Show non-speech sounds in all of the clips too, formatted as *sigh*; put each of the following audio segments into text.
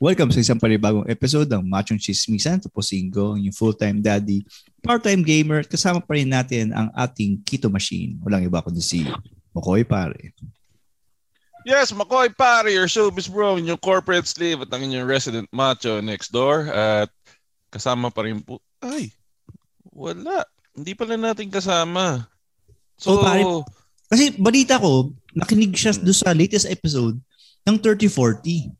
Welcome sa isang panibagong episode ng Machong Chismisan. Ito po si Ingo, yung full-time daddy, part-time gamer. Kasama pa rin natin ang ating Keto Machine. Walang iba kundi si Mokoy pare. Yes, McCoy pare, your showbiz bro, yung corporate slave at ang inyong resident macho next door. At kasama pa rin po, ay, wala. Hindi pala natin kasama. So, Oh, pare. Kasi balita ko, nakinig siya doon sa latest episode ng 3040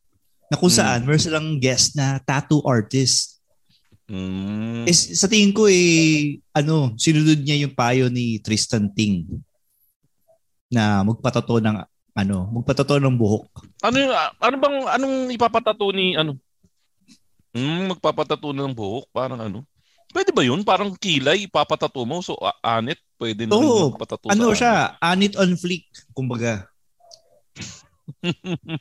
na kung saan meron silang guest na tattoo artist. mm, Eh, sa tingin ko eh, ano, sinunod niya yung payo ni Tristan Ting na magpatato ng ano, magpatato ng buhok. ano, yung- ano bang, anong ipapatato ni, ano? Hmm, magpapatato ng buhok, parang ano? Pwede ba yun? Parang kilay, ipapatato mo. So, a- anit, pwede na Oo, magpatato Ano siya, anit on fleek, kumbaga. *laughs*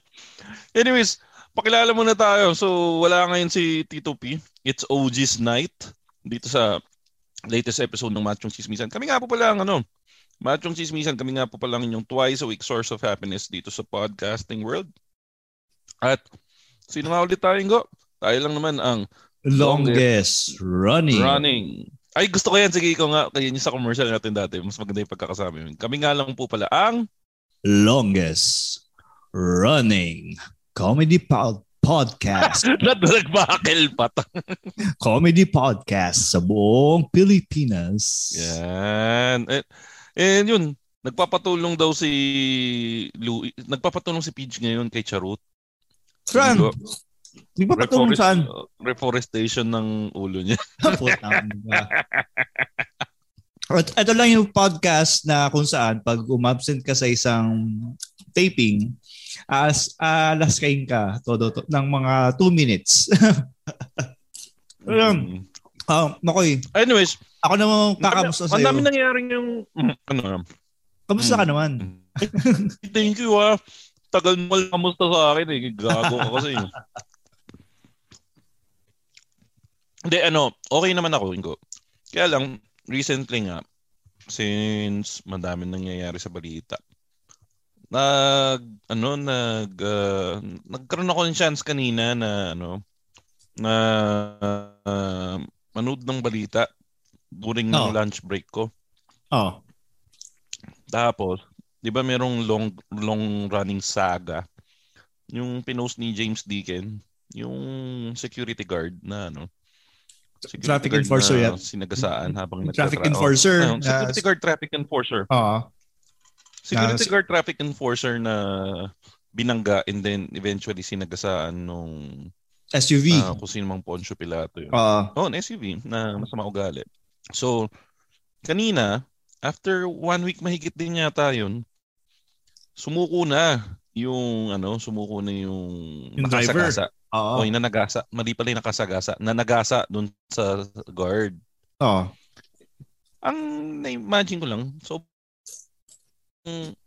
Anyways, pakilala muna tayo. So, wala ngayon si Tito P. It's OG's night dito sa latest episode ng Machong Chismisan. Kami nga po pala ang ano, Machong Chismisan, kami nga po pala ang inyong twice a week source of happiness dito sa podcasting world. At sino nga ulit tayo, Go? Tayo lang naman ang Longest running. running. Ay, gusto ko yan. Sige, ikaw nga. Kaya yun sa commercial natin dati. Mas maganda yung pagkakasama. Kami nga lang po pala ang Longest running comedy pod- podcast. *laughs* nagbakel pa. *laughs* comedy podcast sa buong Pilipinas. Yan. And, and yun, nagpapatulong daw si Louis, nagpapatulong si Pidge ngayon kay Charot. Saan? Di ba patulong Reforest- saan? reforestation ng ulo niya. *laughs* Ina. At ito lang yung podcast na kung saan pag umabsent ka sa isang taping, as alas kain ka todo to, ng mga 2 minutes. *laughs* Alam. Mm. Ah, Makoy, Anyways, ako naman kakamusta ang sa'yo. dami nangyaring yung mm, ano. Kamusta ka Mm. naman? *laughs* Thank you ah. Tagal mo lang kamusta sa akin eh. Gago ka kasi. Hindi, ano, okay naman ako, Ingo. Kaya lang, recently nga, since madami nangyayari sa balita, nag, ano, nag, ah, nagkaroon ako ng chance kanina na, ano, na uh, manood ng balita during Oo. ng lunch break ko. Oh. Tapos, 'di ba merong long long running saga yung pinost ni James Deacon, yung security guard na ano security Traffic enforcer yan. sinagasaan habang Traffic nagtatra- enforcer Oh, security guard traffic enforcer. Oo. Security Na- guard traffic enforcer na binangga and then eventually sinagasaan nung SUV. ah, kung sino mang Poncio Pilato yun. Oo. Oh, SUV na masama ugali. So, kanina, after one week mahigit din yata yun, sumuko na yung, ano, sumuko na yung, Yung nakasagasa. Oo. O, yung nanagasa. Mali pala yung nakasagasa. Nanagasa dun sa guard. Oo. Ang na-imagine ko lang, so,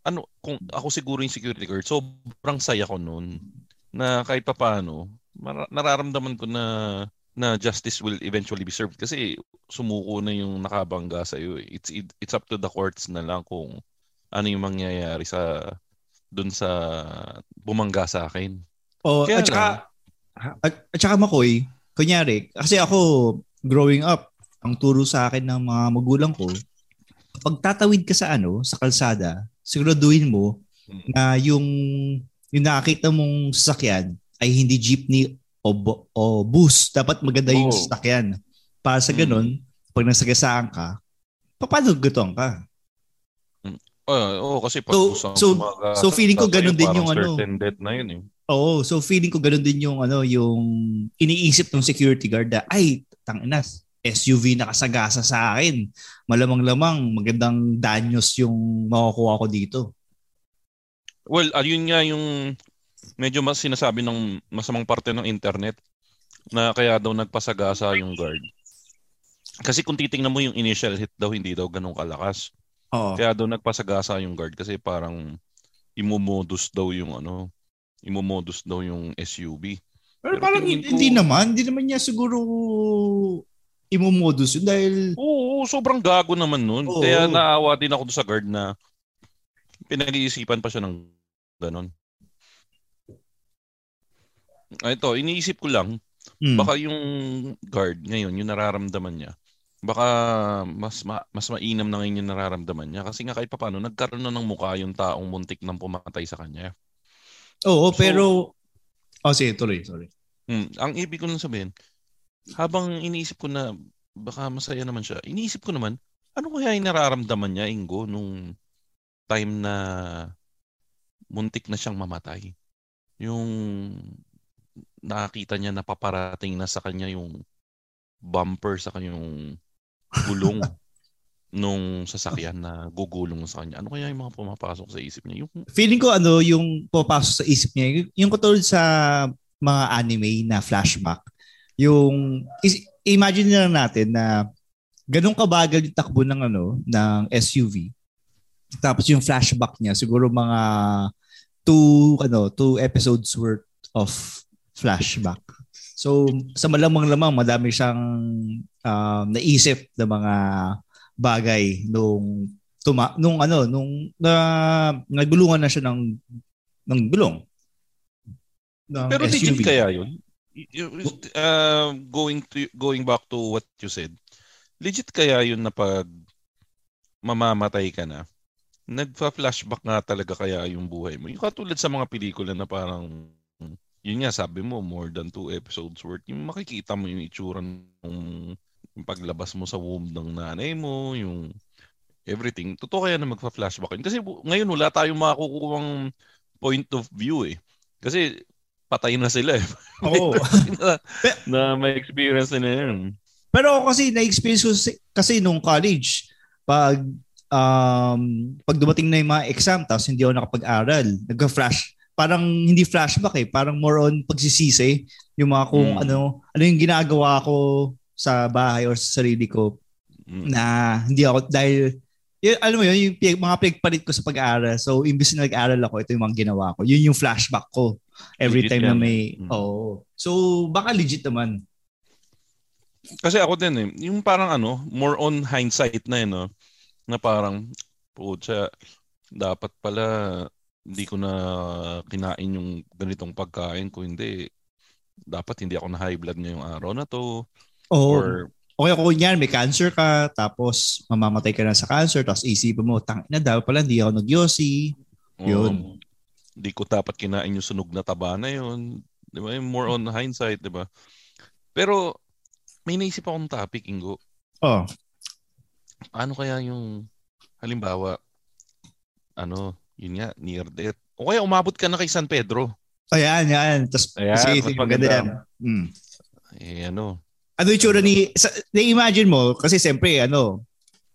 ano, kung ako siguro yung security guard, sobrang saya ko noon na kahit papaano, mara- nararamdaman ko na na justice will eventually be served kasi sumuko na yung nakabangga sa iyo. It's it's up to the courts na lang kung ano yung mangyayari sa dun sa bumangga sa akin. Oh, Kaya at saka, at, at saka Makoy, kunyari, kasi ako, growing up, ang turo sa akin ng mga magulang ko, pag tatawid ka sa ano, sa kalsada, siguraduhin mo Mm. na yung yung nakakita mong sasakyan ay hindi jeepney o, o bus. Dapat maganda yung Oo. sasakyan. Para sa Mm. ganun, pag nasagasaan ka, paano gutong ka? Oo, oh, kasi pag So- so- bumangga so feeling ko ganun din yung ano. death na yun eh. Oo, so feeling ko ganun din yung ano, yung iniisip ng security guard na ay, tanginas, SUV na kasagasa sa akin. Malamang-lamang magandang danyos yung makukuha ko dito. Well, ayun nga yung medyo mas sinasabi ng masamang parte ng internet na kaya daw nagpasagasa yung guard. Kasi kung titingnan mo yung initial hit daw, hindi daw ganun kalakas. Oo. Kaya doon nagpasagasa yung guard kasi parang imomodus daw yung ano, imomodus daw yung SUV. Pero, Pero parang tingin ko- hindi naman. Hindi naman niya siguro imomodus yun dahil Oo, sobrang gago naman nun. Oo. Kaya naawa din ako sa guard na pinag-iisipan pa siya ng ganon. Ah, Ito, iniisip ko lang, hmm, baka yung guard ngayon, yung nararamdaman niya, baka mas ma- mas mainam na ngayon yung nararamdaman niya kasi nga kahit papaano nagkaroon na ng mukha yung taong muntik nang pumatay sa kanya. Oo, So- pero Oh, sige, tuloy, sorry. Hmm, ang ibig ko lang sabihin, habang iniisip ko na baka masaya naman siya, iniisip ko naman, ano kaya yung nararamdaman niya, Ingo, nung time na muntik na siyang mamatay? Yung nakakita niya na paparating na sa kanya yung bumper sa kanyang gulong *laughs* nung sasakyan na gugulong sa kanya. Ano kaya yung mga pumapasok sa isip niya? Yung Feeling ko ano yung pupasok sa isip niya, yung katulad sa mga anime na flashback. Yung is, imagine na lang natin na ganun kabagal yung takbo ng ano ng SUV. Tapos yung flashback niya siguro mga two ano two episodes worth of flashback. So sa malamang lamang madami siyang um, naisip na mga bagay nung tuma nung ano nung na nagbulungan na siya ng ng gulong. Ng Pero legit SUV. kaya yun? Uh, going to going back to what you said, legit kaya yun na pag mamamatay ka na, nagfa-flashback nga talaga kaya yung buhay mo. Yung katulad sa mga pelikula na parang, yun nga sabi mo, more than two episodes worth, yung makikita mo yung itsura ng paglabas mo sa womb ng nanay mo, yung everything. Totoo kaya na magfa-flashback yun. Kasi ngayon wala tayong makukuhang point of view eh. Kasi patay na sila eh. *laughs* Oo. na, na may experience na yun. Pero ako kasi na-experience ko si- kasi nung college pag um, pag dumating na yung mga exam tapos hindi ako nakapag-aral, nagka-flash parang hindi flashback eh, parang more on pagsisisi yung mga kung Mm. ano ano yung ginagawa ko sa bahay or sa sarili ko Mm. na hindi ako dahil yun, alam mo yun, yung pig- mga pinagpalit ko sa pag-aaral. So, imbis na nag-aaral ako, ito yung mga ginawa ko. Yun yung flashback ko. Every Legit time na yan. may, Mm. oo. So, baka legit naman. Kasi ako din eh, yung parang ano, more on hindsight na yun, no? na parang, pucha, dapat pala hindi ko na kinain yung ganitong pagkain ko, hindi. Dapat hindi ako na high blood ngayong araw na to. Oo. Or, Okay, kung yan, may cancer ka, tapos mamamatay ka na sa cancer, tapos isipin mo, tang na daw pala, hindi ako nagyosi. Yun. um, hindi ko dapat kinain yung sunog na taba na yun. Di ba? More on hindsight, di ba? Pero, may naisip akong topic, Ingo. Oh, ano kaya yung halimbawa ano yun nga near death o kaya umabot ka na kay San Pedro ayan, yan. Tapos, Ayan, sige, maganda yan. Mm. eh ano Ano yung tsura ni, sa, na-imagine mo, kasi siyempre, ano,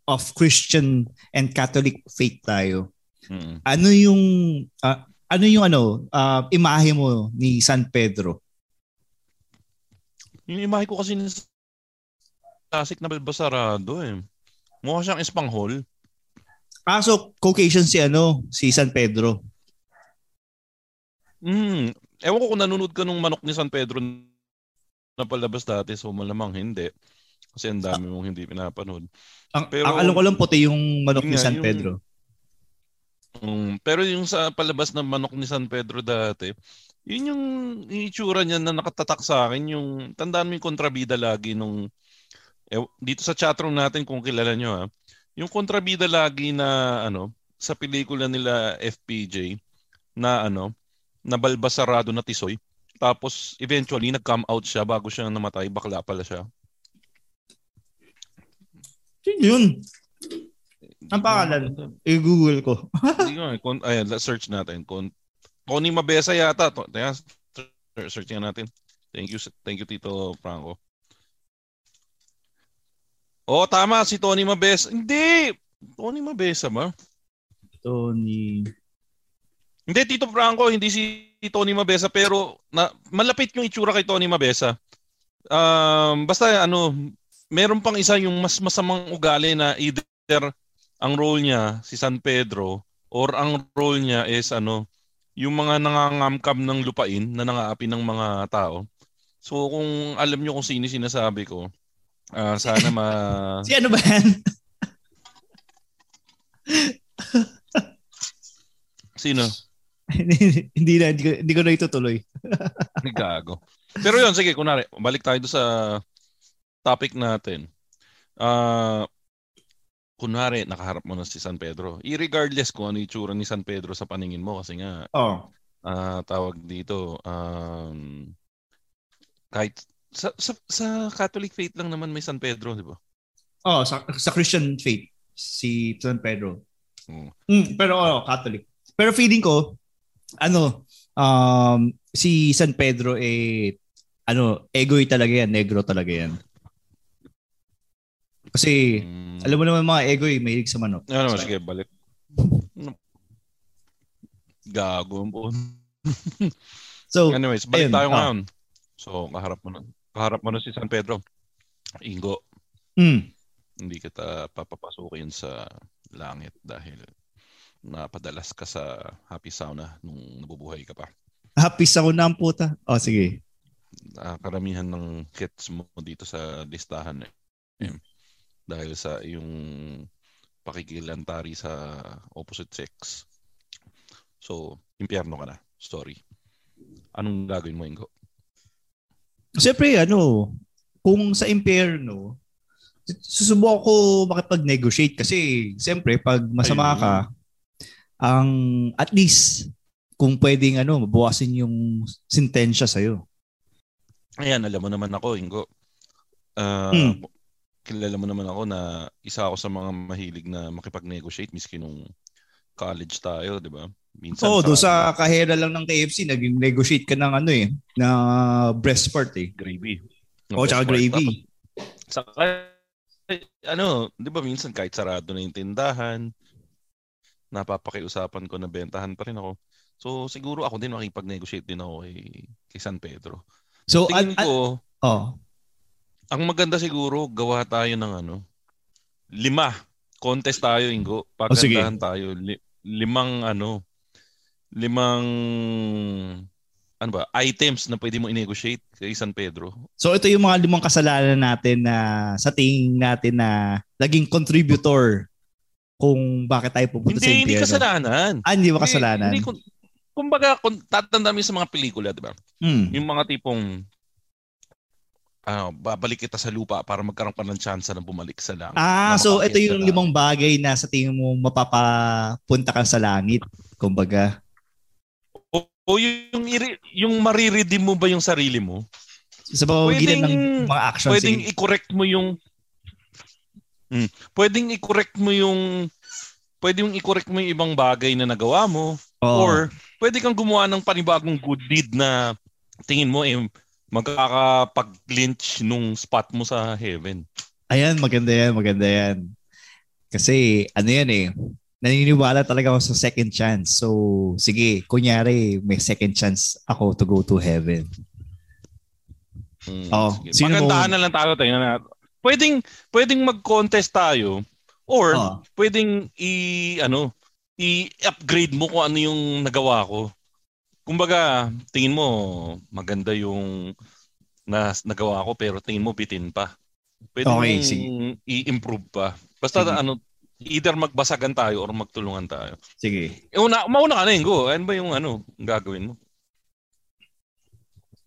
of Christian and Catholic faith tayo. mm, Ano yung, ah, ano yung ano, ah, imahe mo ni San Pedro? yung imahe ko kasi ng classic na balbasarado eh mukha siyang espanghol Kaso, Caucasian si ano, si San Pedro. mm, ewan ko kung nanonood ka nung manok ni San Pedro na palabas dati so malamang hindi kasi ang dami mong hindi pinapanood Ang, Pero- ang alam ko lang puti yung manok Yun ni San yung- Pedro. Mm, pero yung sa palabas ng manok ni San Pedro dati, yun yung itsura niya na nakatatak sa akin. Yung, tandaan mo yung kontrabida lagi nung, eh, dito sa chatroom natin kung kilala nyo ha, yung kontrabida lagi na, ano, sa pelikula nila FPJ, na ano, na balbasarado na tisoy. Tapos, eventually, nag-come out siya bago siya namatay. Bakla pala siya. Yun yun. Ang pangalan? I-google ko. *laughs* Hindi ko eh. Ayan, let's search natin. Kon Tony Mabesa yata. To, Teka, search nga natin. Thank you, thank you Tito Franco. Oh, tama si Tony Mabesa. Hindi. Tony Mabesa ba? Tony. Hindi Tito Franco, hindi si Tony Mabesa pero na, malapit yung itsura kay Tony Mabesa. Um, basta ano, meron pang isa yung mas masamang ugali na either ang role niya si San Pedro or ang role niya is ano, yung mga nangangamkam ng lupain na nangaapi ng mga tao. So kung alam niyo kung sino sinasabi ko, ah, sana ma *laughs* Si ano ba yan? sino? *laughs* hindi na, hindi ko, hindi ko na itutuloy. *laughs* Gago. Pero yun, sige, kunwari, balik tayo doon sa topic natin. Ah, kunwari, nakaharap mo na si San Pedro. I-regardless kung ano yung tsura ni San Pedro sa paningin mo kasi nga, Oh. ah, tawag dito, um, kahit sa, sa, sa Catholic faith lang naman may San Pedro, di ba? Oh, sa, sa Christian faith, si San Pedro. Mm. Mm, pero oh, Catholic. Pero feeling ko, ano, um, si San Pedro eh, ano, egoy talaga yan, negro talaga yan. Kasi, Mm. alam mo naman mga egoy, mahilig sa manok. Ano naman, sige, balik. Gago po. *laughs* So, Anyways, balik ayun, tayo ah. ngayon. So, kaharap mo na. Kaharap mo na si San Pedro. Ingo, mm, hindi kita papapasukin sa langit dahil napadalas ka sa happy sauna nung nabubuhay ka pa. happy sa ko na ang puta. Oh, sige. Ah, karamihan ng hits mo dito sa listahan eh. Eh, dahil sa yung pakikilantari sa opposite sex. So, impyerno ka na. Sorry. Anong gagawin mo, Ingo? Siyempre, ano, kung sa impyerno, susubukan ko makipag-negotiate kasi siyempre pag masama Ayun. ka, ang at least kung pwedeng ano, mabawasin yung sentensya sa'yo. Ayan, alam mo naman ako, Ingo. Ah, Hmm. Kilala mo naman ako na isa ako sa mga mahilig na makipag-negotiate miski nung college tayo, di ba? Minsan Oo, oh, doon sa kahera lang ng KFC, naging negotiate ka ng ano eh, na breast part eh. gravy. O, tsaka gravy. Sa ano, 'di ba minsan kahit sarado na yung tindahan, napapakiusapan ko na bentahan pa rin ako. So siguro ako din makipag-negotiate din ako kay, kay San Pedro. So, Tingin at, at, ko, oh, ang maganda siguro gawa tayo ng ano, lima. Contest tayo, Ingo. Oh, sige. Pagandahan tayo. Li- limang ano, limang ano ba, items na pwede mo i-negotiate kay San Pedro. so ito yung mga limang kasalanan natin na sa tingin natin na naging contributor kung bakit tayo pupunta sa Hindi, hindi impyerno. kasalanan. Ah, hindi ba kasalanan? Hindi, hindi, kumbaga, kung tatandaan mo sa mga pelikula, di ba? Hmm. Yung mga tipong, ano, babalik kita sa lupa para magkaroon pa ng chance na bumalik sa langit. Ah, Na so ito yung limang bagay na sa tingin mo mapapapunta ka sa langit. Kumbaga. O, o yung, yung mariredeem mo ba yung sarili mo? Sa pamamagitan ng mga actions. Pwedeng Sige. i-correct mo yung Hmm. Pwedeng i-correct mo yung pwedeng i-correct mo yung ibang bagay na nagawa mo Oo. or pwede kang gumawa ng panibagong good deed na tingin mo eh magkakapag-clinch nung spot mo sa heaven. Ayan, maganda yan, maganda yan. Kasi ano yan eh, naniniwala talaga ako sa second chance. So, sige, kunyari may second chance ako to go to heaven. Hmm, Oo. sige. Sino Pagandahan mo- na lang tayo. Tingnan na. Pwedeng, pwedeng mag-contest tayo or Oo. pwedeng i ano i-upgrade mo kung ano yung nagawa ko. Kumbaga, tingin mo maganda yung na nagawa ko pero tingin mo bitin pa. Pwede Okay, mong i-improve pa. Basta Sige. ano either magbasagan tayo or magtulungan tayo. Sige. Eh, una, mauna ka na Ingo. Ano ba yung ano gagawin mo?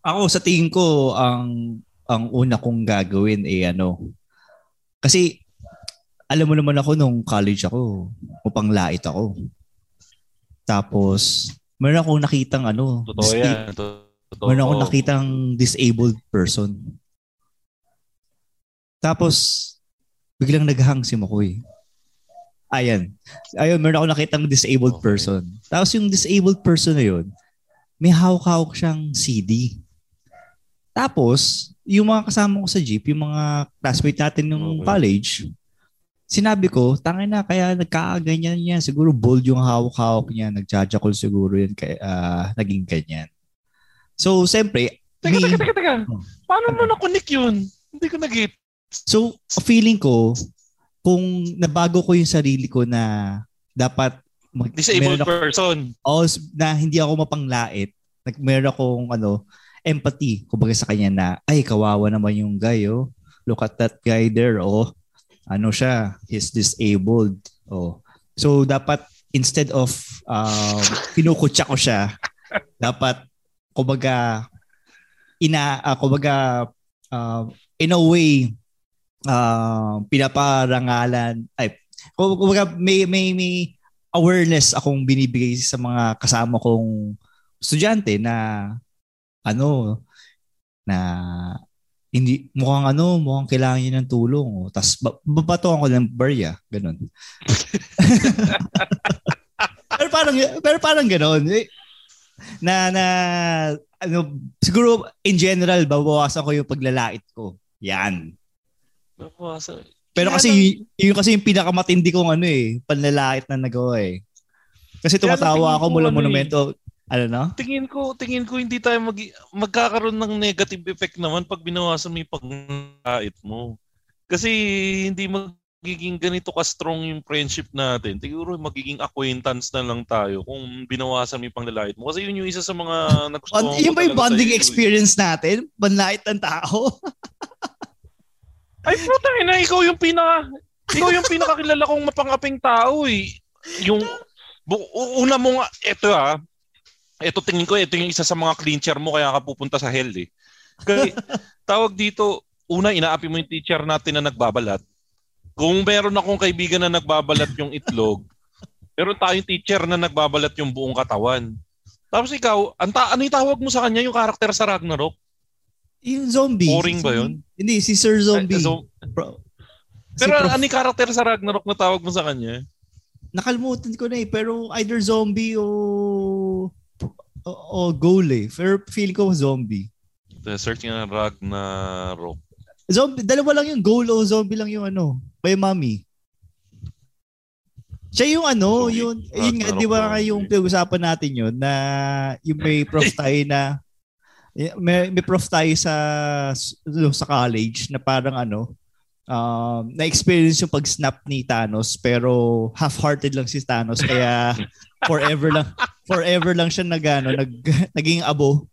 Ako sa tingin ko ang ang una kong gagawin eh ano. Kasi alam mo naman ako nung college ako, upang lait ako. Tapos meron akong nakitang ano, Totoo disa- yan. Totoo. meron akong nakitang disabled person. Tapos biglang naghangsim ako eh. Ayan. Ayun, meron akong nakitang disabled Okay. person. Tapos yung disabled person na yun, may hawak-hawak siyang CD. Tapos, yung mga kasama ko sa jeep, yung mga classmate natin nung Okay. college, sinabi ko, tangin na, kaya nagkakaganyan yan. Siguro bold yung hawak-hawak niya. Nagjajakol siguro yun, kaya ah, naging ganyan. So, siyempre, Teka, may- teka, teka, teka. Oh. Paano mo na-connect yun? Hindi ko nag-get. So, feeling ko, kung nabago ko yung sarili ko na dapat mag, Disabled ako- person. oh, na hindi ako mapanglait. Nag meron akong ano, empathy kumbaga sa kanya na ay kawawa naman yung guy oh. Look at that guy there oh. Ano siya, he's disabled. Oh. So dapat instead of um kinukutya ko siya, dapat kumbaga ina uh, kumbaga uh, in a way uh, pinaparangalan ay kumbaga may may may awareness akong binibigay sa mga kasama kong estudyante na ano na hindi mukhang ano mukhang kailangan niya ng tulong oh. tapos ba- babatuan ko ng barya ganun *laughs* pero parang pero parang ganun eh, na na ano siguro in general babawasan ko yung paglalait ko yan Nabawasan. pero kasi lang- y- yun kasi yung pinakamatindi kong ano eh panlalait na nagawa eh kasi tumatawa ako ko mula ano eh. Ano no Tingin ko, tingin ko hindi tayo mag magkakaroon ng negative effect naman pag binawasan mo yung paglait mo. Kasi hindi magiging ganito ka-strong yung friendship natin. Siguro magiging acquaintance na lang tayo kung binawasan mo yung panglalait mo. Kasi yun yung isa sa mga nagustuhan Bond, yun ko ba yung bonding eh. experience natin? Panlait ng tao? Ay, puta na, ikaw yung pinaka ikaw yung pinakakilala kong mapangaping tao eh. Yung bu- una mo nga ito ah. Ito tingin ko ito yung isa sa mga clincher mo kaya ka pupunta sa hell eh. Kasi *laughs* tawag dito, una inaapi mo yung teacher natin na nagbabalat. Kung meron akong kaibigan na nagbabalat yung itlog, *laughs* meron tayong teacher na nagbabalat yung buong katawan. Tapos ikaw, anta, ano yung tawag mo sa kanya yung karakter sa Ragnarok? Yung zombie. Boring ba Si- yun? Hindi, si Sir Zombie. Ay, so- si pero Prof- ano yung karakter sa Ragnarok na tawag mo sa kanya? nakalimutan ko na eh. Pero either zombie o o, o goal eh. Pero feeling ko zombie. The searching ng Ragnarok. Zombie, dalawa lang yung goal o zombie lang yung ano. May mommy. Siya yung ano, Zombie. yun, yun nga, di ba nga Ragnarok yung pinag-usapan natin yun na yung may prof *laughs* tayo na may, may prof tayo sa sa college na parang ano um, na-experience yung pag-snap ni Thanos pero half-hearted lang si Thanos kaya *laughs* forever lang forever lang siya nag, ano, nag, *laughs* naging abo.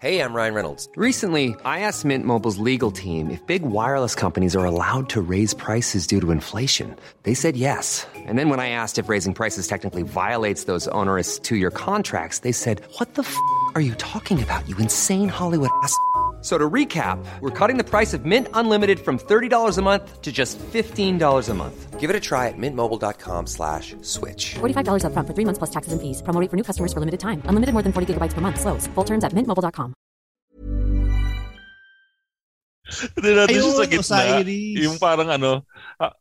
Hey, I'm Ryan Reynolds. Recently, I asked Mint Mobile's legal team if big wireless companies are allowed to raise prices due to inflation. They said yes. And then when I asked if raising prices technically violates those onerous two year contracts, they said, What the f are you talking about, you insane Hollywood ass? F- So to recap, we're cutting the price of Mint Unlimited from $30 a month to just $15 a month. Give it a try at mintmobile.com slash switch. $45 upfront for three months plus taxes and fees. Promo rate for new customers for limited time. Unlimited more than 40 gigabytes per month. Slows. Full terms at mintmobile.com. Hindi natin Ayun, siya sa gitna. Osiris. Yung parang ano, ah,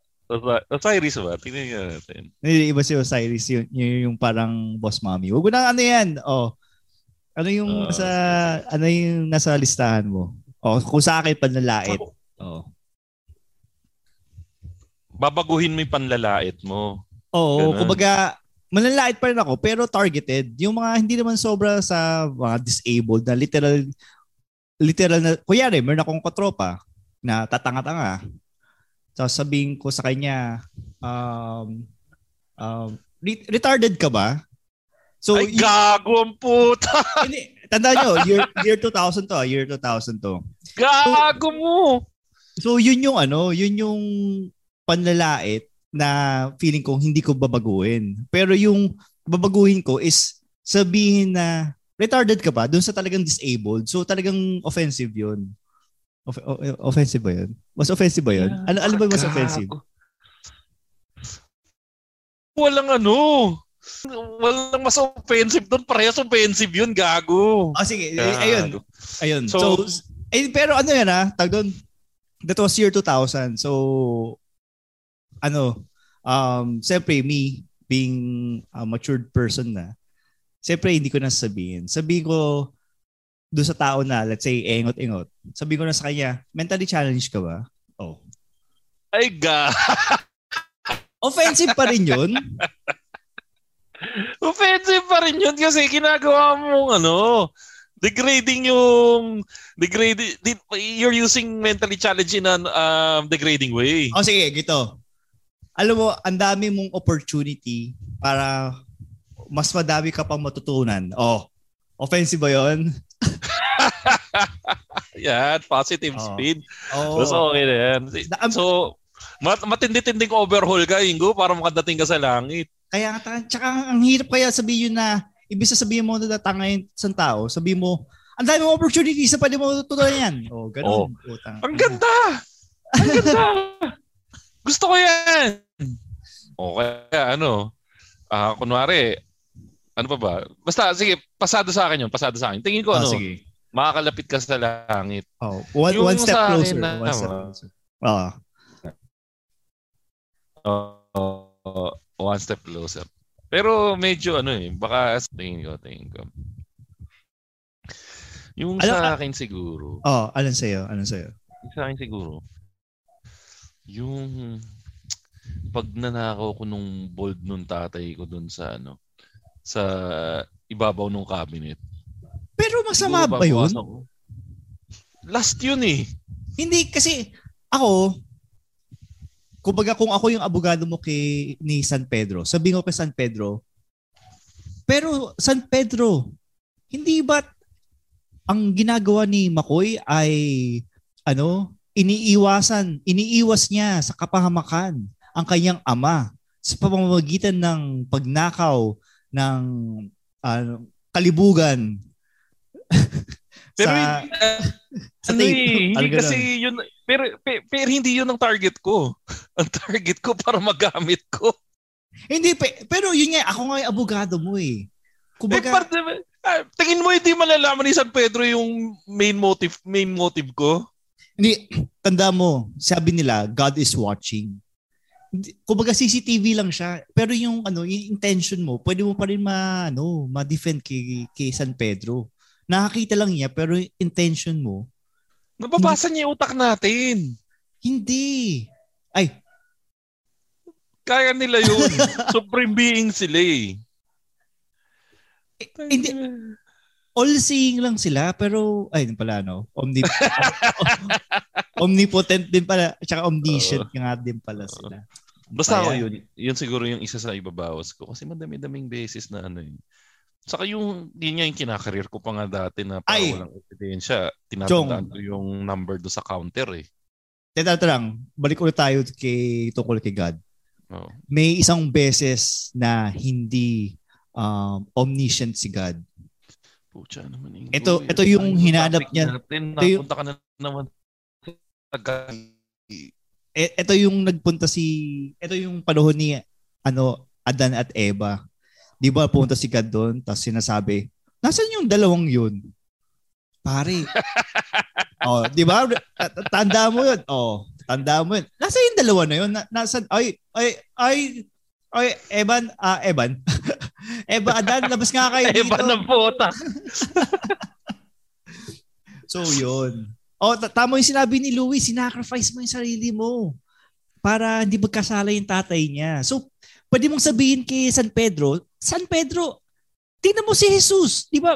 Osiris ba? Tingnan nga natin. Iba si Osiris, yun, yun yung parang boss mommy. Huwag na ano yan. Oh. Ano yung Ah, nasa, ano yung nasa listahan mo? Oh, kung sa akin panlalait. Oh. Babaguhin mo yung panlalait mo. Oo, Ganun. kumbaga, manlalait pa rin ako, pero targeted. Yung mga hindi naman sobra sa mga disabled na literal, literal na, kunyari, meron akong katropa na tatanga-tanga. So sabihin ko sa kanya, um, um, re- retarded ka ba? So, Ay, y- gago ang puta! *laughs* hindi, tandaan nyo, year, year 2000 to, ah, year 2000 to. Gago mo! So yun yung ano, yun yung panlalait na feeling ko hindi ko babaguhin. Pero yung babaguhin ko is sabihin na retarded ka ba doon sa talagang disabled. So talagang offensive yun. Off- o- offensive ba yun? Mas offensive ba yun? Ano, ano ba yung mas offensive? Walang ano. Walang mas offensive doon. Parehas offensive yun, gago. Ah, sige. eh, Ayun. Gago. Ayun. So, So- eh, pero ano yan ah, tag doon, that was year 2000. So, ano, um, siyempre, me, being a matured person na, siyempre, hindi ko na sabihin. Sabihin ko, doon sa tao na, let's say, engot-engot, sabihin ko na sa kanya, mentally challenged ka ba? Oh. Ay, ga. Offensive pa rin yun. *laughs* offensive pa rin yun kasi ginagawa mo ano. Degrading yung degrading di- you're using mentally challenging in an um, degrading way. O sige, gito. Alam mo, ang dami mong opportunity para mas madami ka pang matutunan. Oh, offensive ba yun? *laughs* Yan, positive Oo. spin. Oh. So, okay na yan. Da- So, mat- matindi-tinding overhaul ka, Ingo, para makadating ka sa langit. Kaya nga, tsaka ang hirap kaya sabihin na, ibig sabihin mo na natangayin sa tao, sabihin mo, ang dami mong opportunity sa pwede mo tutunan yan. Oh, ganun. Utang. Ang ganda! Ang ganda! *laughs* Gusto ko yan! O kaya ano, ah kunwari, ano pa ba? Basta, sige, pasado sa akin yun, pasado sa akin. Tingin ko, Ah, ano, sige. makakalapit ka sa langit. Oh, one, Yung one step closer. na- one step closer. Ah. Uh, one step closer. Pero medyo ano eh, baka tingin ko, tingin ko. Yung Alam sa ka- akin siguro, Oh, alin sa'yo? Alin sa'yo? yung sa akin siguro, yung pag nanakaw ko nung bold nung tatay ko dun sa ano, sa ibabaw nung cabinet. Pero masama Siguro ba yun? babawasan ko. Last yun eh. Hindi, kasi ako, kumbaga kung ako yung abogado mo kay ni San Pedro, sabihin ko kay San Pedro, pero San Pedro, hindi ba ang ginagawa ni Makoy ay ano, iniiwasan, iniiwas niya sa kapahamakan ang kanyang ama sa pamamagitan ng pagnakaw ng ano, kalibugan *laughs* Pero sa, hindi, *laughs* sa ano tape. eh, hindi kasi yun, pero, pero, pero hindi yun ang target ko. *laughs* Ang target ko para magamit ko. Hindi, pe- pero yun nga, ako nga yung abogado mo eh. Eh, Kumbaga, parte, ah, tingin mo hindi malalaman ni San Pedro yung main motive main motive ko? hindi, *clears throat* tanda mo, sabi nila, God is watching. Kumbaga CCTV lang siya, pero yung ano, yung intention mo, pwede mo pa rin ma ano, ma-defend kay, kay San Pedro. Nakakita lang niya pero intention mo, Nababasa niya yung utak natin. hindi. Ay, Kaya nila yun. *laughs* Supreme being sila eh. hindi all-seeing lang sila pero ay yun pala no. Omnip *laughs* omnipotent din pala, tsaka omniscient nga din pala sila. Basta ako yun. Yun siguro yung isa sa ibabawas ko. Kasi madami-daming beses na ano yun. Saka yung, yun nga yung kinakareer ko pa nga dati na para Ay! walang ebidensya. Tinatandaan ko yung number do sa counter eh. Teka, ito lang. Balik ulit tayo kay tungkol kay God. Oo. May isang beses na hindi um, omniscient si God. Pucha naman. Ingo. Ito- Yun ito yung tayo hinanap niya. Natin. Ito yung- ka na naman. E- ito yung nagpunta si ito yung panahon ni ano Adan at Eva. 'Di ba pumunta si God doon tapos sinasabi, "Nasaan yung dalawang 'yun?" Pare. *laughs* oh, 'di ba? Ta- Tanda mo 'yun. Oh, tanda mo 'yun. Nasaan yung dalawa na 'yun? Na, nasaan ay ay ay ay Evan, ah Evan. *laughs* Eva Adan, labas nga kayo dito. Eba ng puta. *laughs* So, yun. Oh, ta- tama yung sinabi ni Louis, sinacrifice mo yung sarili mo para hindi magkasala yung tatay niya. So, pwede mong sabihin kay San Pedro, San Pedro, tingnan mo si Jesus, di ba?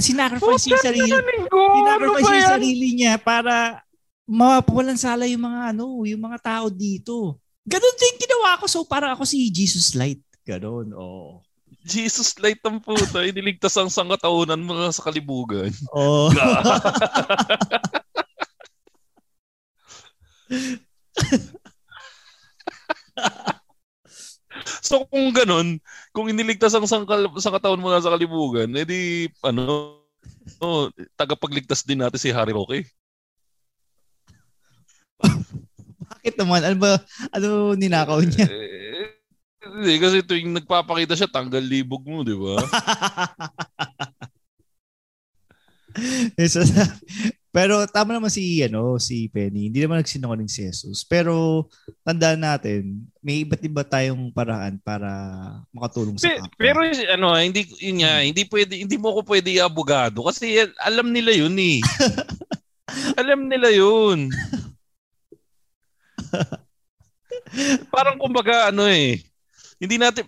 Sinacrifice yung sarili. Ano Sinacrifice yung sarili niya para mapawalan sala yung mga ano, yung mga tao dito. Ganon din ginawa ko. So, para ako si Jesus Light. Ganon, oo. Jesus light ang puta. Iniligtas ang sangkataunan mo sa kalibugan. Oh. *laughs* So kung ganun, kung iniligtas ang sangkal, sangkataon mo na sa kalibugan, edi ano, oh, tagapagligtas din natin si Harry Roque. *laughs* Bakit naman? Ano ba? Ano ninakaw niya? Eh, Hindi, kasi tuwing nagpapakita siya, tanggal libog mo, di ba? *laughs* Isa sa- Pero tama naman si ano si Penny. Hindi naman nagsinungaling si Jesus. Pero tandaan natin, may iba't iba tayong paraan para makatulong sa kapwa. pero ano, hindi yun nga, hindi pwede hindi mo ko pwede abogado kasi alam nila yun eh. *laughs* alam nila yun. *laughs* Parang kumbaga ano eh, hindi natin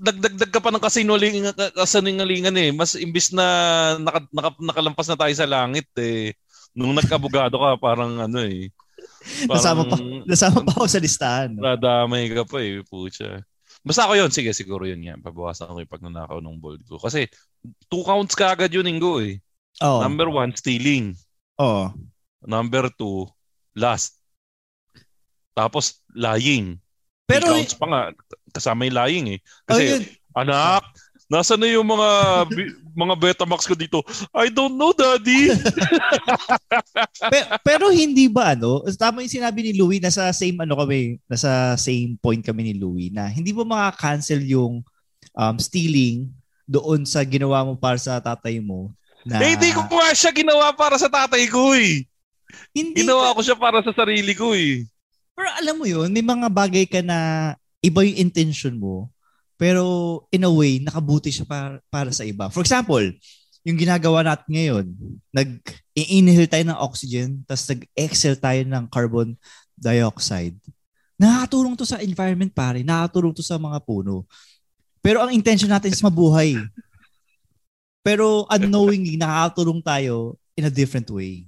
nagdagdag ka pa ng kasinungalingan, kasinungalingan eh. Mas imbis na naka, naka, nakalampas na tayo sa langit eh. Nung nagkabugado ka, parang ano eh. *laughs* Nasama pa, nasama pa ako sa listahan. No? Nadamay ka pa eh, pucha. Basta ako yun, sige, siguro yun nga. Pabawasan ko yung pagnanakaw ng bold ko. Kasi two counts ka agad yun, Ingo eh. Oo. Number one, stealing. Oo. Number two, last. Tapos, lying. Pero, counts pa nga, kasama yung lying eh. oh, Kasi, yun. anak, nasa na yung mga mga Betamax ko dito? I don't know, daddy. Pe- *laughs* pero hindi ba ano, tama yung sinabi ni Louie, nasa same ano kami, nasa same point kami ni Louie na hindi mo maka-cancel yung um, stealing doon sa ginawa mo para sa tatay mo. Na, eh, hindi ko nga siya ginawa para sa tatay ko eh. Hindi Ginawa ka- ko siya para sa sarili ko eh. Pero alam mo yun, may mga bagay ka na iba yung intention mo, pero in a way, nakabuti siya para, para sa iba. For example, yung ginagawa natin ngayon, nag-inhale tayo ng oxygen, tapos nag-exhale tayo ng carbon dioxide. Nakakatulong to sa environment pare, nakakatulong to sa mga puno. Pero ang intention natin is mabuhay. Pero unknowingly, nakakatulong tayo in a different way.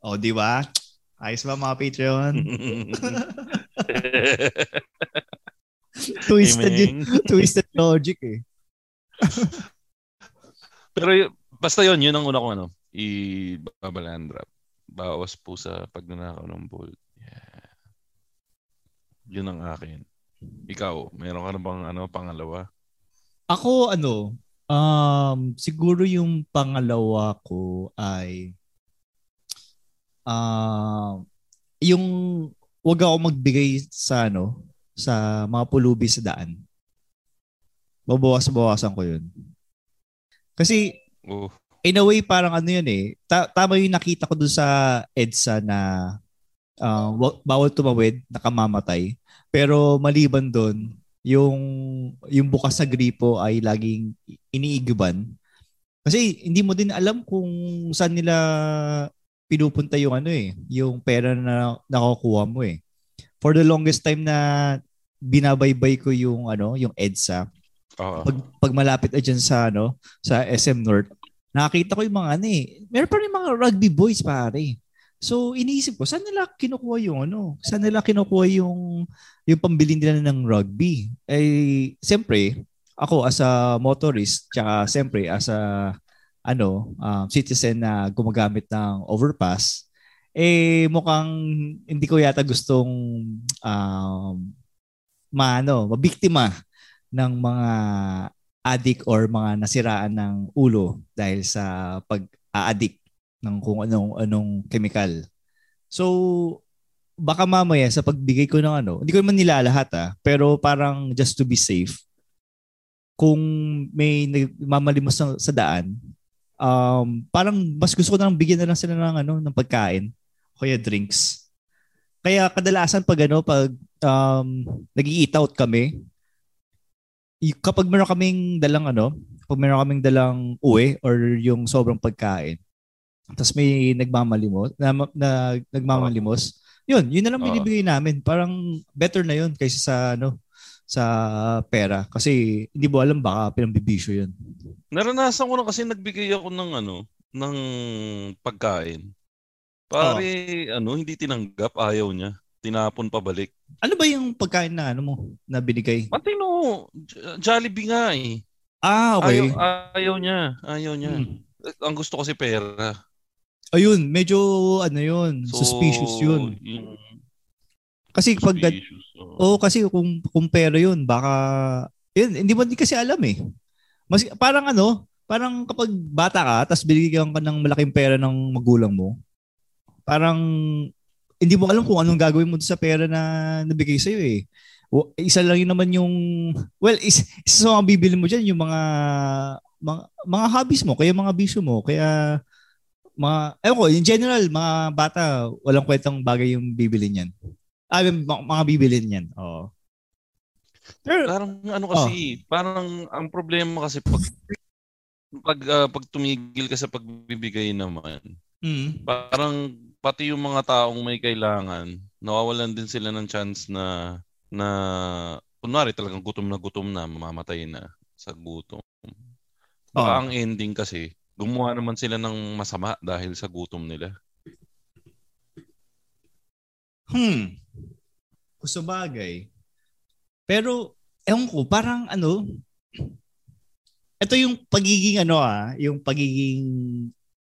O, di ba? Ayos ba mga Patreon? *laughs* twisted, yung- twisted logic eh. *laughs* Pero y- basta yon yun ang una kong ano, i-babalandra. Bawas po sa pagnanakaw ng bolt. Yeah. Yun ang akin. Ikaw, meron ka na bang ano, pangalawa? Ako ano, um, siguro yung pangalawa ko ay um, yung wag ako magbigay sa ano, sa mga pulubi sa daan. Babawas-bawasan ko yun. Kasi Oh, in a way parang ano yun eh. Ta- tama yung nakita ko dun sa EDSA na uh, wa- bawal tumawid, nakamamatay. Pero maliban doon, yung yung bukas sa gripo ay laging iniigiban. Kasi hindi mo din alam kung saan nila pinupunta yung ano eh, yung pera na nakukuha mo eh. For the longest time na binabaybay ko yung ano, yung EDSA, oo. pag, pag malapit na dyan sa ano, sa SM North, nakakita ko yung mga ano eh, meron pa rin mga rugby boys pare. So iniisip ko, saan nila kinukuha yung ano? Saan nila kinukuha yung yung pambili nila ng rugby? Eh siyempre, ako as a motorist, tsaka siyempre as a ano, um, citizen na gumagamit ng overpass, eh mukhang hindi ko yata gustong um, maano, mabiktima ng mga addict or mga nasiraan ng ulo dahil sa pag-a-addict ng kung anong anong chemical. So baka mamaya sa pagbigay ko ng ano, hindi ko naman nilalahat ah, pero parang just to be safe, kung may nagmamalimos sa, sa daan, um, parang mas gusto ko na lang bigyan na lang sila ng ano, ng pagkain kaya drinks. Kaya kadalasan pag ano, pag um, nag-eat out kami, kapag meron kaming dalang ano, pag meron kaming dalang uwi or yung sobrang pagkain, tapos may nagmamalimos, na, na nagmamalimos, yun, yun na lang binibigay namin. Parang better na yun kaysa sa ano, sa pera. Kasi hindi mo alam baka pinambibisyo yun. Naranasan ko na kasi nagbigay ako ng ano, ng pagkain. Pare, ano, hindi tinanggap, ayaw niya. Tinapon pabalik. Ano ba yung pagkain na ano mo, na binigay? Matino, Jollibee nga eh. Ah, okay. Ayaw, ayaw niya, ayaw niya. Hmm. Ang gusto kasi pera. Ayun, medyo ano yun, So, suspicious yun. yung Kasi pag oo. Oo, kasi kung kung pera 'yun, baka yun, hindi mo din kasi alam eh. Mas parang ano, parang kapag bata ka, tapos binigyan ka ng malaking pera ng magulang mo, parang hindi mo alam kung anong gagawin mo sa pera na nabigay sa iyo eh. O, isa lang yun naman yung well, is, isa sa mga bibili mo diyan yung mga mga, mga hobbies mo, kaya mga bisyo mo, kaya mga, ewan ko, in general, mga bata, walang kwentang bagay yung bibili niyan. Ah, mga, mga bibili niyan. Oo. Pero, Parang ano Oh. kasi, parang ang problema kasi pag pag ah, pag tumigil ka sa pagbibigay naman, mm, parang pati yung mga taong may kailangan, nawawalan din sila ng chance na na kunwari talagang gutom na gutom na, mamamatay na sa gutom. Baka Oo. ang ending kasi, gumawa naman sila ng masama dahil sa gutom nila. Hmm. Kung sa bagay. Pero, ewan ko, parang ano, ito yung pagiging ano ah, yung pagiging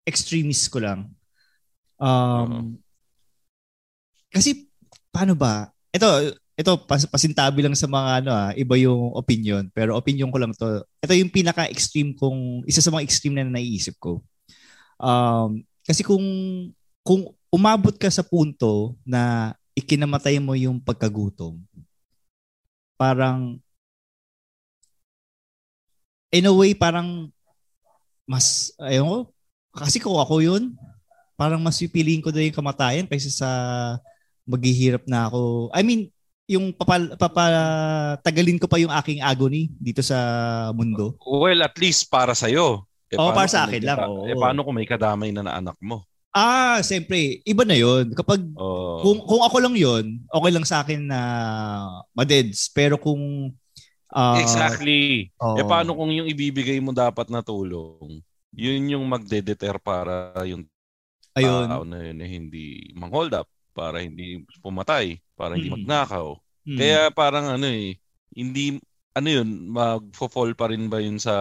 extremist ko lang. Um, kasi, paano ba? Ito, ito, pas, pasintabi lang sa mga ano ah, iba yung opinion. Pero opinion ko lang to. Ito yung pinaka-extreme kong, isa sa mga extreme na naiisip ko. Um, kasi kung, kung umabot ka sa punto na ikinamatay mo yung pagkagutom, parang, in a way, parang, mas, ayun ko, kasi kung ako yun, parang mas pipiliin ko na yung kamatayan kaysa sa maghihirap na ako. I mean, yung papal, papatagalin ko pa yung aking agony dito sa mundo. Well, at least para. Eh, Oo, paano para sa kung may akin lang, oo. Eh, paano kung may kadamay na na anak mo? Ah, siyempre, iba na yun. Kapag Oh, kung kung ako lang yun, okay lang sa akin na madeds. Pero kung ah, exactly. oo. Eh, paano kung yung ibibigay mo dapat na tulong, yun yung magde-deter para yung ayun. tao na yun eh, hindi mang-hold up, para hindi pumatay, para hindi Mm. magnakaw. Hmm. Kaya parang ano eh, hindi, ano yun, magfo-fall pa rin ba yun sa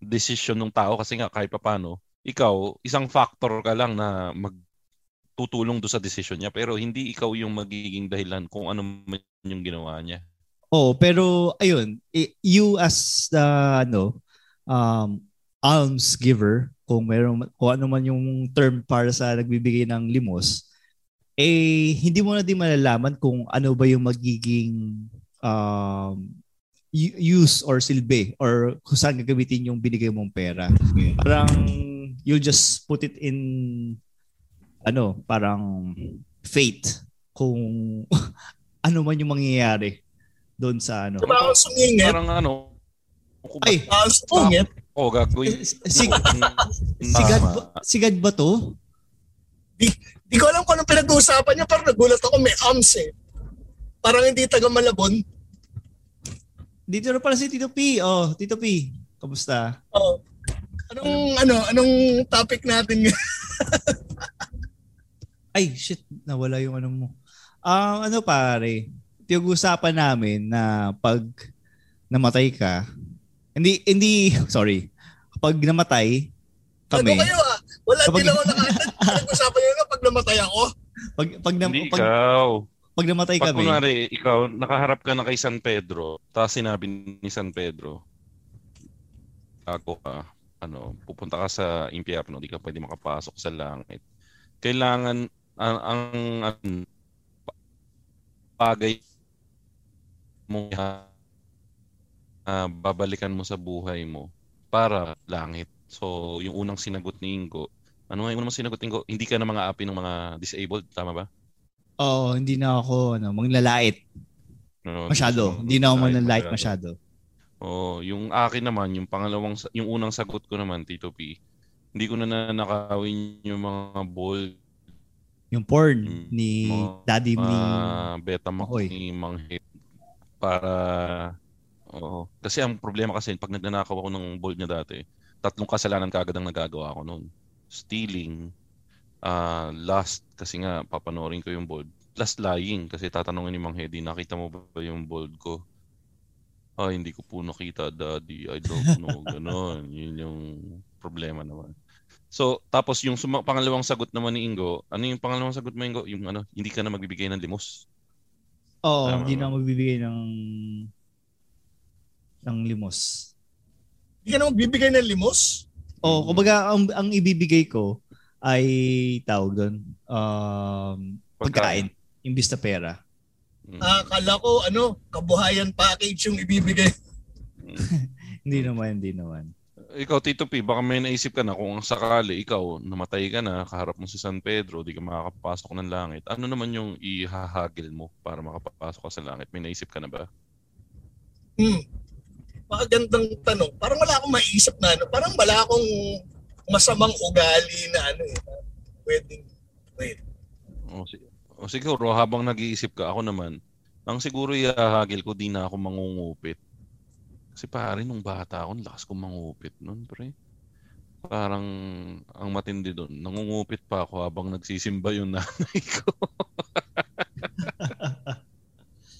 decision ng tao kasi nga kahit papano, ikaw, isang factor ka lang na magtutulong do sa decision niya pero hindi ikaw yung magiging dahilan kung ano man yung ginawa niya. Oh, pero ayun, you as the ano, um alms giver, kung meron kung ano man yung term para sa nagbibigay ng limos, eh hindi mo na din malalaman kung ano ba yung magiging um use or silbi or kung saan gagamitin yung binigay mong pera. Parang you'll just put it in ano, parang fate kung *laughs* ano man yung mangyayari doon sa ano. Ako sumingit? Parang ano, kung Ay, Ako sumingit? oh, gagawin. sig sigad ba, sigad ba to? Di ko alam kung anong pinag-uusapan niya, pero nagulat ako may arms eh. Parang hindi taga Malabon. Dito na pala si Tito P. Oh, Tito P. Kamusta? Oh. Anong, ano, anong topic natin ngayon? *laughs* Ay, shit. Nawala yung ano mo. Ah, ano pare? Pinag-usapan namin na pag namatay ka, hindi, hindi, *laughs* sorry. Pag namatay kami, Ano kayo ah? Wala Kapag- din ako nakatag. Pinag-usapan niyo na pag namatay ako. pag, pag, na, Hindi pag, ikaw. pag namatay Pag kami, kunwari, ikaw, nakaharap ka na kay San Pedro, tapos sinabi ni San Pedro, ako ka, ano, pupunta ka sa impyerno, di ka pwede makapasok sa langit. Kailangan, ang, ang, ang bagay mo ah, babalikan mo sa buhay mo para langit. So, yung unang sinagot ni Ingo, ano nga yung unang sinagot ni Ingo? Hindi ka na mga api ng mga disabled, tama ba? oh, hindi na ako ano, manglalait. No, Masyado. Hindi na ako manlalait masyado. masyado. Oo, yung akin naman, yung pangalawang, yung unang sagot ko naman, Tito P, hindi ko na nanakawin yung mga ball, Yung porn ni mga- daddy ni mga beta Makoy. ni Mang Hit para, oo. Kasi ang problema kasi, pag nagnanakaw ako ng ball niya dati, tatlong kasalanan kaagad ang nagagawa ko noon. Stealing, ah lust, kasi nga, papanorin ko yung bold. Plus lying, kasi tatanungin ni Mang Hedi, nakita mo ba yung bold ko? Ah, hindi ko po nakita, daddy. I don't *laughs* know. Ganon. Yun yung problema naman. So, tapos yung suma- pangalawang sagot naman ni Ingo, ano yung pangalawang sagot mo, Ingo? Yung ano, hindi ka na magbibigay ng limos. Oo, Tama hindi na magbibigay ng ng limos. Hindi ka na magbibigay ng limos? Oh, kumbaga ang, ang ibibigay ko ay tawag doon um, pagkain, imbis na pera. Mm. Ah, akala ko, ano, kabuhayan package yung ibibigay. *laughs* Hindi naman, hindi naman. Ikaw, Tito P, baka may naisip ka na kung sakali ikaw, namatay ka na, kaharap mo si San Pedro, di ka makakapasok ng langit. Ano naman yung ihahagil mo para makapasok ka sa langit? May naisip ka na ba? Hmm. Magandang tanong. Parang wala akong maisip na ano. Parang wala akong masamang ugali na ano eh. Pwedeng, wait. O, si- o siguro, habang nag-iisip ka, ako naman, Ang siguro ihahagil ko, di na ako mangungupit. Kasi pare, nung bata ako, lakas ko mangupit nun, pre. Parang ang matindi doon. Nangungupit pa ako habang nagsisimba yung *laughs* nanay ko.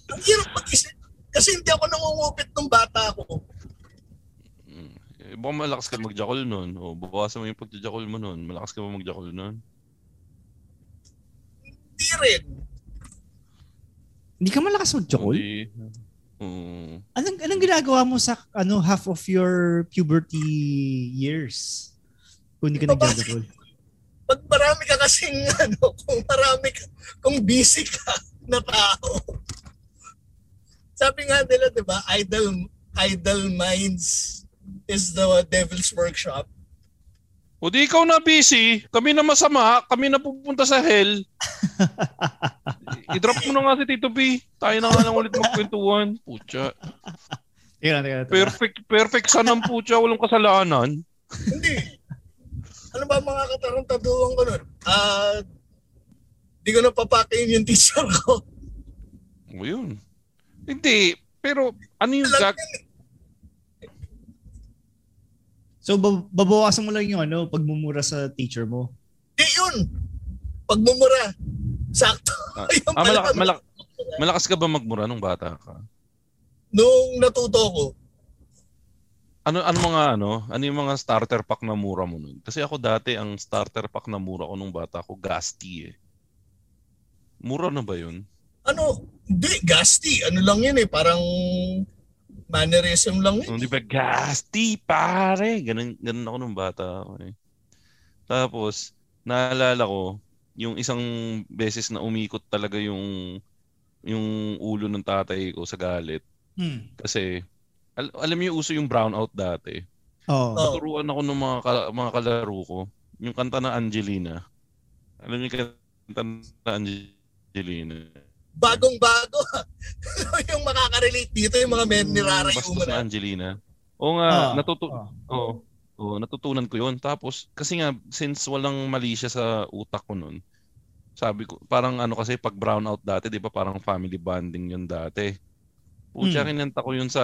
Ang hirap mag-isip. Kasi hindi ako nangungupit nung bata ako. Mm. eh, baka malakas ka magjakol nun. O bawasan mo yung pagjajakol mo nun. Malakas ka ba magjakol nun? Hindi rin. Hindi ka malakas mag-jokol? Hindi. Oo. Anong, anong ginagawa mo sa ano half of your puberty years? Kung hindi ka nagjajakol. Pag marami ka kasing *laughs* ano, kung marami ka, kung busy ka *laughs* na tao. Sabi nga nila, di ba, idle, idle minds is the devil's workshop. O di ikaw na busy, kami na masama, kami na pupunta sa hell. *laughs* I-drop mo na nga si Tito B. Tayo na nga lang ulit magkwentuhan. Pucha. Lang, teka lang. Perfect, perfect sanang pucha, walang kasalanan. Hindi. Ano ba mga katarantaduhan ko nun? Ah, di ko na papakin yung teacher ko. O yun. Hindi, pero ano yung Alam gag... yun eh. So, bab- babawasan mo lang yung ano, pagmumura sa teacher mo. Di yun. Pagmumura. Sakto. Ah, *laughs* Yung Ah, malak- malak- malakas ka ba magmura nung bata ka? Nung natuto ko, Ano ano mga ano? Ano yung mga starter pack na mura mo nun? Kasi ako dati ang starter pack na mura ko nung bata ko Gasti eh. Mura na ba yun? ano, di, gasti. Ano lang yun eh, parang mannerism lang yun. Hindi ba Gasti pare? Ganun ganun ako nung bata ako eh. Tapos naalala ko yung isang beses na umikot talaga yung yung ulo ng tatay ko sa galit Hmm. kasi al- alam niyo uso yung brownout dati. Oh. Naturuan ako ng mga ka- mga kalaro ko, yung kanta na Angelina. Alam niyo yung kanta na Angelina. Bagong-bago. *laughs* yung makaka-relate dito, yung mga men ni Rara Bastos yung na Angelina. Oo nga, Ah, natutu ah. oo. Oo, natutunan ko 'yon. Tapos kasi nga since walang mali siya sa utak ko noon. Sabi ko, parang ano kasi pag brownout dati, 'di ba, parang family bonding 'yon dati. Pucha, Hmm. kinanta ko 'yun sa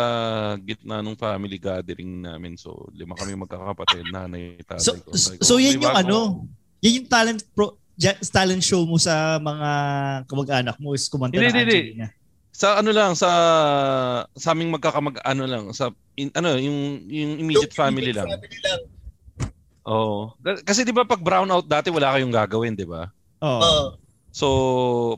gitna ng family gathering namin. So, lima kami magkakapatid, nanay, tatay So, ko. Ko, so yan "May yung bago ano, ako." yan yung talent pro, talent show mo sa mga kamag-anak mo is kumanta Hindi, ng hindi, hindi. Sa ano lang sa sa aming magkakamag ano lang sa in, ano yung yung immediate Yung family lang. Family lang. K- Kasi 'di ba pag brownout dati wala kayong gagawin, 'di ba? Oo. Oo. So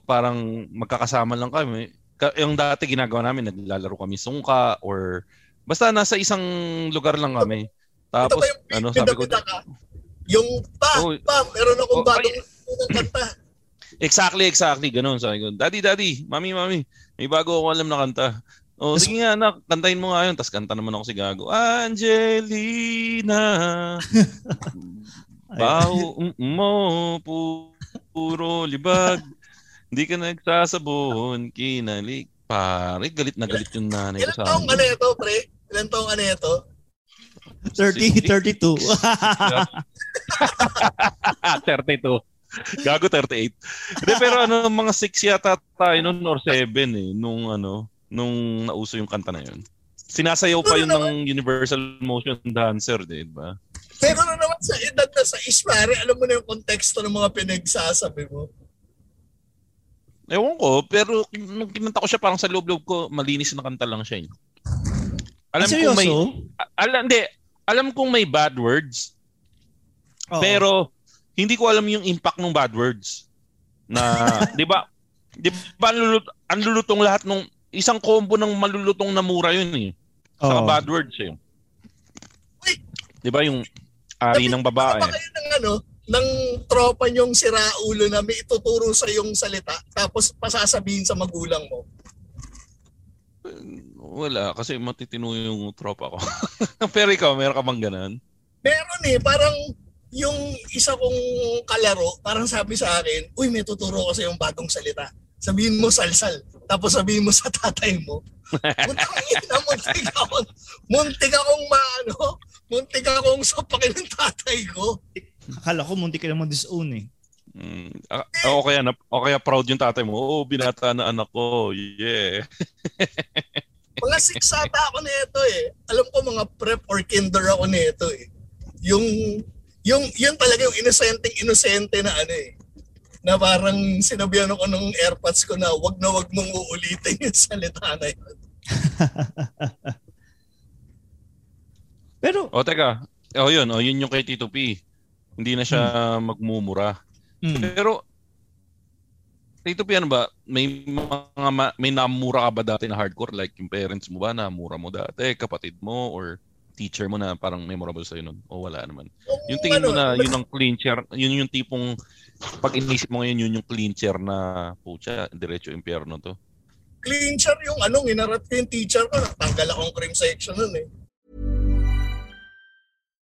parang magkakasama lang kami. Ka- yung dati ginagawa namin naglalaro kami sungka or basta nasa isang lugar lang kami. Ito Tapos ba yung ano sabi ko? Yung pa, Oh. pa, meron akong Oh, bagong kanta. Exactly, exactly. Ganun. Sabi ko, Daddy, Daddy, Mami, Mami, may bago ako alam na kanta. O, sige nga, anak, kantahin mo nga yun. Tapos kanta naman ako si Gago. Angelina, *laughs* baho mo, pu- puro libag. Hindi ka nagsasabon, kinalik. Pare, galit na galit yung nanay ko Ilan sa taong ano ito, pre? Ilan taong ano ito? 30, 32. 32. *laughs* Gago 38. Hindi pero ano mga 6 yata tayo noon or 7 eh nung ano nung nauso yung kanta na yun. Sinasayaw pa yun ng Universal Motion Dancer, di ba? Pero na naman sa edad na sa ismare, alam mo na yung konteksto ng mga pinagsasabi mo. Ewan ko, pero nung kinanta ko siya parang sa loob-loob ko, malinis na kanta lang siya. eh. Alam ko may seryoso? a- alam hindi, alam kong may bad words, Oo. Pero hindi ko alam yung impact ng bad words. Na, *laughs* 'di ba? 'Di ba ang lulut- ang lulutong lahat ng isang combo ng malulutong na mura yun eh. Sa Oo. bad words eh. 'Di ba yung ari ng babae? Ano ba kayo ng ano, ng tropa nyong siraulo na may ituturo sa yung salita tapos pasasabihin sa magulang mo. Wala kasi matitino yung tropa ko. *laughs* Pero ikaw, meron ka bang ganun? Meron eh, parang yung isa kong kalaro, parang sabi sa akin, uy, may tuturo ko sa yung bagong salita. Sabihin mo salsal. Tapos sabihin mo sa tatay mo. *laughs* Puntang ina, muntik akong, muntik akong maano, muntik akong sapakin ng tatay ko. Akala ko munti ka naman disown eh. Mm. O kaya na, o kaya proud yung tatay mo. Oo, binata na anak ko. Yeah. *laughs* Mga six ata ako nito eh. Alam ko mga prep or kinder ako nito eh. Yung, yung, yun talaga yung inosenteng inosente na ano eh. Na parang sinabihan ako ng airpods ko na wag na wag mong uulitin yung salita na yun. *laughs* Pero, O teka. O yun, o yun yung kay Tito P. Hindi na siya magmumura. mm, Pero Tito P, ano ba? May mga ma- may namura ka ba dati na hardcore? Like yung parents mo ba namura mo dati? Kapatid mo or teacher mo na parang memorable sa'yo nun? O wala naman? Yung tingin mo na yun ang clincher, yun yung tipong pag inisip mo ngayon yun yung clincher na pucha, diretso impyerno to. clincher yung ano, ginarap ko yung teacher ko. Natanggal akong cream section nun eh.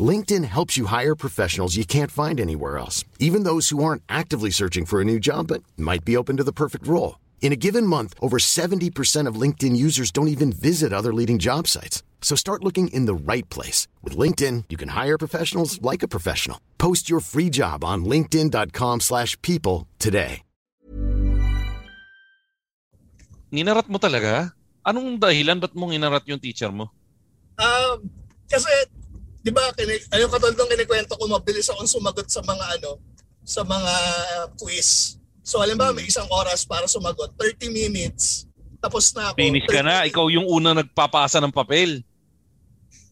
LinkedIn helps you hire professionals you can't find anywhere else, even those who aren't actively searching for a new job but might be open to the perfect role. In a given month, over 70% of LinkedIn users don't even visit other leading job sites. So start looking in the right place. With LinkedIn, you can hire professionals like a professional. Post your free job on linkedin.com slash people today. Ninarat mo talaga? Anong dahilan ba't mong inarat yung teacher mo? Um, kasi, di ba, kini, ayun katulad ng kinikwento ko, mabilis akong sumagot sa mga ano, sa mga quiz. So, alam ba, may isang oras para sumagot. 30 minutes. Tapos na ako. Finish ka 30 na. Ikaw yung una nagpapasa ng papel.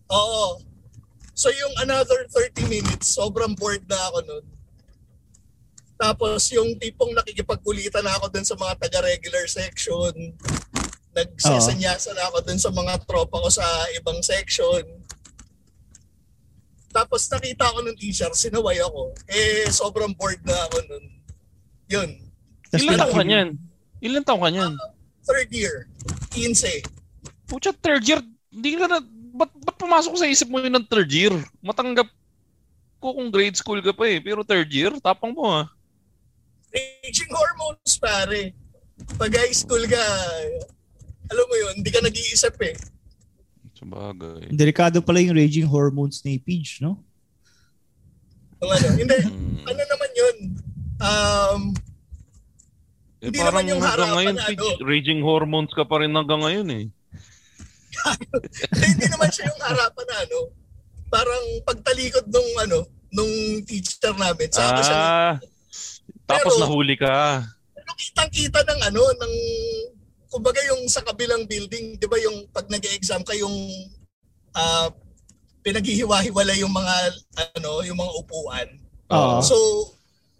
Oo. So, yung another 30 minutes, sobrang bored na ako nun. Tapos, yung tipong nakikipagkulitan na ako dun sa mga taga-regular section. Nagsesenyasan na ako dun sa mga tropa ko sa ibang section. Tapos nakita ko ng teacher, sinaway ako. Eh, sobrang bored na ako nun. Yun. Ilan taong ka niyan? Ilan taong ka niyan? Third year, 15. Pucha, third year. Hindi ka na... Ba't, ba't pumasok sa isip mo yun ng third year? Matanggap ko kung grade school ka pa eh. Pero third year, tapang mo ah. Raging hormones, pare. Pag high school ka, alam mo yun, hindi ka nag-iisip eh. Sabagay. Delikado pala yung raging hormones ni Peach, no? Yung ano, hindi, Hmm. ano naman yun? Um, Eh, Hindi parang naman yung harapan ngayon, na ano. raging hormones ka pa rin hanggang ngayon eh. *laughs* hindi, hindi naman siya yung harapan na ano. Parang pagtalikod nung ano, nung teacher namin. Sa siya, Ah, tapos Pero- nahuli ka. pero kitang-kita ng ano, ng, kumbaga yung sa kabilang building, di ba yung pag nag-exam ka yung ah, pinaghihiwa-hiwalay yung mga ano, yung mga upuan. Oo. So,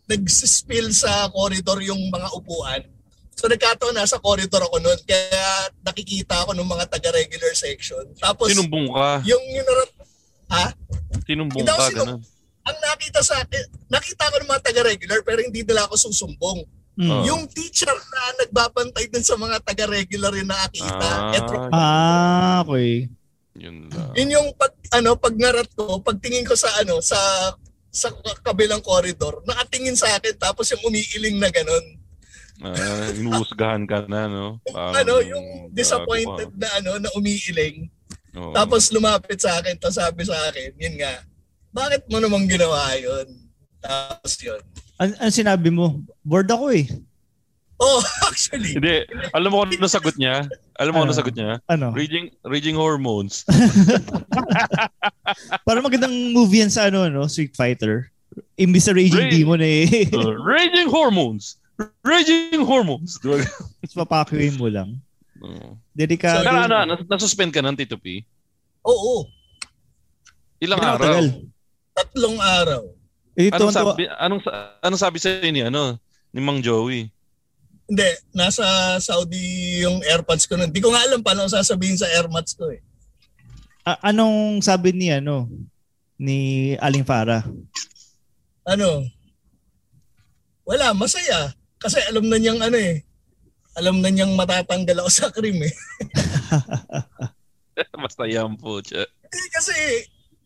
nag-spill sa corridor yung mga upuan. So, nagkataon nasa corridor ako noon. Kaya nakikita ako ng mga taga-regular section. Tapos, Sinumbong ka. yung yung narat- ha? Sinumbong ka, sinum- ganun. Ang nakita sa akin, nakita ko ng mga taga-regular pero hindi nila ako susumbong. Mm. Yung teacher na nagbabantay din sa mga taga-regular yung nakakita. Ah. eto, Ah, okay. Yun lang. yun yung pag ano pag narat ko, pagtingin ko sa ano sa sa kabilang corridor, nakatingin sa akin tapos yung umiiling na ganun. Ah, inuusgahan ka na, no? *laughs* Parang, ano, yung disappointed na ano na umiiling. Oo. Tapos lumapit sa akin, tapos sabi sa akin, yun nga, bakit mo namang ginawa yun? Tapos yun. An, an sinabi mo? Bored ako eh. Oh, *laughs* actually. Hindi, alam mo kung ano sagot niya? Alam mo kung ano Ah. sagot niya? Ano? Raging, raging hormones. *laughs* *laughs* Para magandang movie yan sa ano, no? Street Fighter. Imbis sa Raging Ray- Demon eh. Uh, raging hormones. Raging hormones. Tapos papakiwin mo lang. Oo. Delikado. Pero ano, nas- nasuspend ka ng Tito P? Oo, Ilang Gano'ng araw? tagal? tatlong araw. Eh, Ito, Anong sabi, anong, anong sabi sa ni ano, ni Mang Joey? Hindi, nasa Saudi yung AirPods ko nun. Hindi ko nga alam paano sasabihin sa AirMats ko eh. A- anong sabi ni ano ni Aling Farah? Ano? Wala, masaya. Kasi alam na niyang ano eh. Alam na niyang matatanggal ako sa cream eh. Basta yan po. Kasi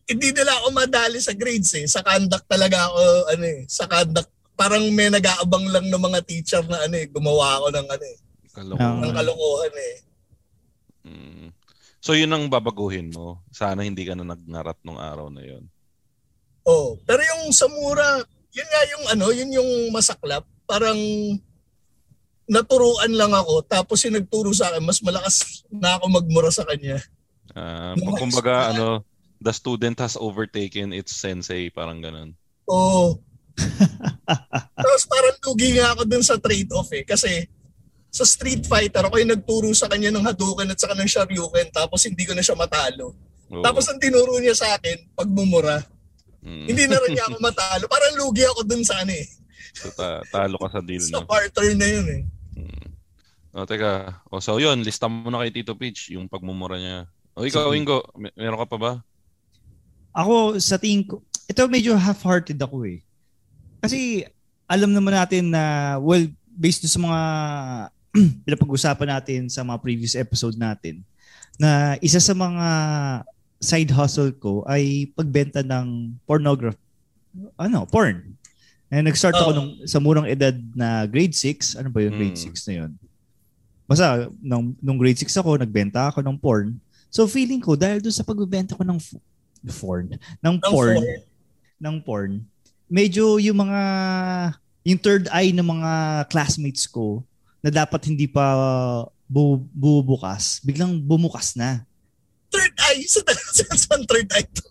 hindi nila ako madali sa grades eh. Sa conduct talaga ako ano eh. Sa conduct parang may nag-aabang lang ng mga teacher na ano eh. Gumawa ako ng ano eh. Kalokohan. Ng kalokohan eh. Mm. So yun ang babaguhin mo. Sana hindi ka na nagngarat nung araw na yun. Oh, pero yung sa mura, yun nga yung ano, yun yung masaklap. Parang naturuan lang ako tapos yung nagturo sa akin mas malakas na ako magmura sa kanya. Ah, pag kumbaga ano, the student has overtaken its sensei, parang ganun. Oo. *laughs* Tapos parang lugi nga ako dun sa trade-off eh. Kasi sa Street Fighter, ako yung nagturo sa kanya ng Hadouken at saka ng Shoryuken tapos hindi ko na siya matalo. Oo. Tapos ang tinuro niya sa akin, pagmumura. Mm. Hindi na rin niya ako matalo. Parang lugi ako dun sa ano eh. So, ta- talo ka sa deal, Sa no? barter na yun eh. Mm. O, teka. O, so yun, lista mo na kay Tito Peach, yung pagmumura niya. O, ikaw, Sige. Ingo, may- meron ka pa ba? Ako sa tingin ko, ito medyo half-hearted ako eh. Kasi alam naman natin na, well, based sa mga *clears throat* pinapag-usapan natin sa mga previous episode natin, na isa sa mga side hustle ko ay pagbenta ng pornography. Ano, porn. And nag-start ako Oo. nung, sa murang edad na grade 6. Ano ba yung grade Mm. 6 na yun? Basta, nung, nung grade 6 ako, nagbenta ako ng porn. So feeling ko, dahil doon sa pagbebenta ko ng f- porn, ng Ang porn, four. ng porn, medyo yung mga, yung third eye ng mga classmates ko na dapat hindi pa bu, bubukas, biglang bumukas na. Third eye. Sa, sa, sa third eye to.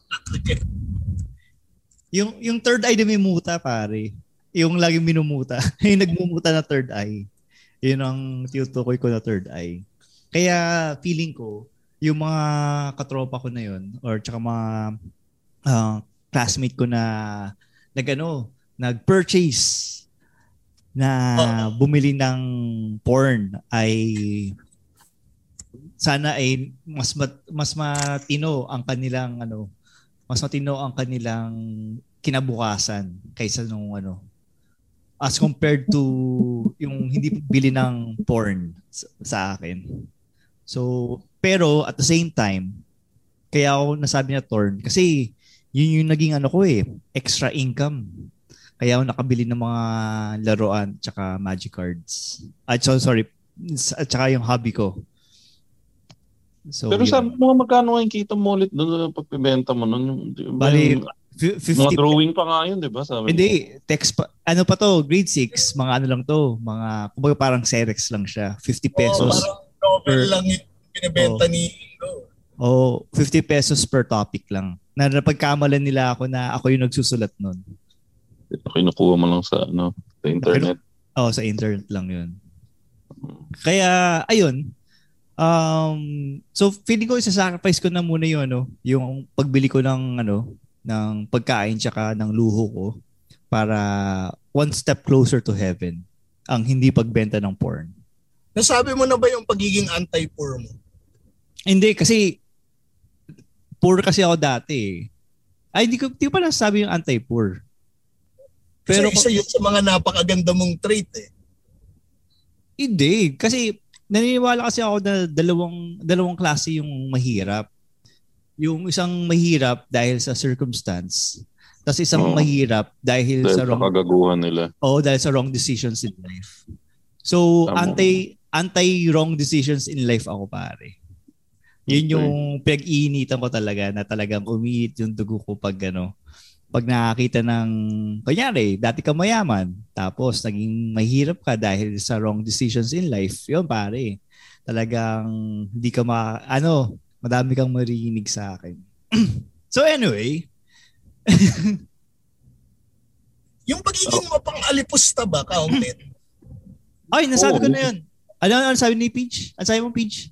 Yung, yung third eye na may muta, pare. Yung laging minumuta. *laughs* yung nagmumuta na third eye. Yun ang tinutukoy ko na third eye. Kaya feeling ko, yung mga katropa ko na yun, or tsaka mga ah, classmate ko na nagano, nag-purchase na bumili ng porn ay sana ay mas mat, mas matino ang kanilang ano mas matino ang kanilang kinabukasan kaysa nung ano as compared to yung hindi bili ng porn sa, sa akin. So, pero at the same time, kaya ako nasabi na torn kasi yun yung naging ano ko eh, extra income. Kaya ako nakabili ng mga laruan tsaka magic cards. At so, sorry, at tsaka yung hobby ko. So, Pero yun. sabi mo nga magkano ang kita mo ulit doon sa pagbibenta mo nun? Yung, yung, Bali, yung- fi- mga 50 drawing pa nga yun, di ba? Sabi mo. Hindi, text pa. Ano pa to? Grade 6, mga ano lang to. Mga, kumbaga parang Xerox lang siya. 50 pesos. Oh, parang novel per- lang yung binibenta Oh. ni Ingo. O, 50 pesos per topic lang. Na napagkamalan nila ako na ako yung nagsusulat nun. Kinukuha mo lang sa, ano, sa internet. Oh, sa internet lang yun. Kaya, ayun. Um, so, feeling ko, isa-sacrifice ko na muna yung, ano, yung pagbili ko ng, ano, ng pagkain tsaka ng luho ko para one step closer to heaven ang hindi pagbenta ng porn. Nasabi mo na ba yung pagiging anti-poor mo? Hindi, kasi poor kasi ako dati eh. Ay, hindi ko, hindi ko pa nasabi yung anti-poor. Pero Pero isa yun sa mga napakaganda mong trait eh. hindi. Kasi naniniwala kasi ako na dalawang, dalawang klase yung mahirap. Yung isang mahirap dahil sa circumstance. Tapos isang Oo. mahirap dahil, Dahil sa sa wrong, kagaguhan nila. oh, dahil sa wrong decisions in life. So, Tama. anti anti wrong decisions in life ako pare. Yun yung pinag-iinitan ko talaga na talagang umiit yung dugo ko pag ano, pag nakakita ng, kunyari, dati ka mayaman, tapos naging mahirap ka dahil sa wrong decisions in life, yun pare, talagang hindi ka ma, ano, madami kang marinig sa akin. *clears throat* so anyway, *laughs* Yung pagiging mapang-alipusta ba, counted? ay, nasabi Oo. ko na yun. Ano, ano sabi ni Peach? Ano sabi mo, Peach?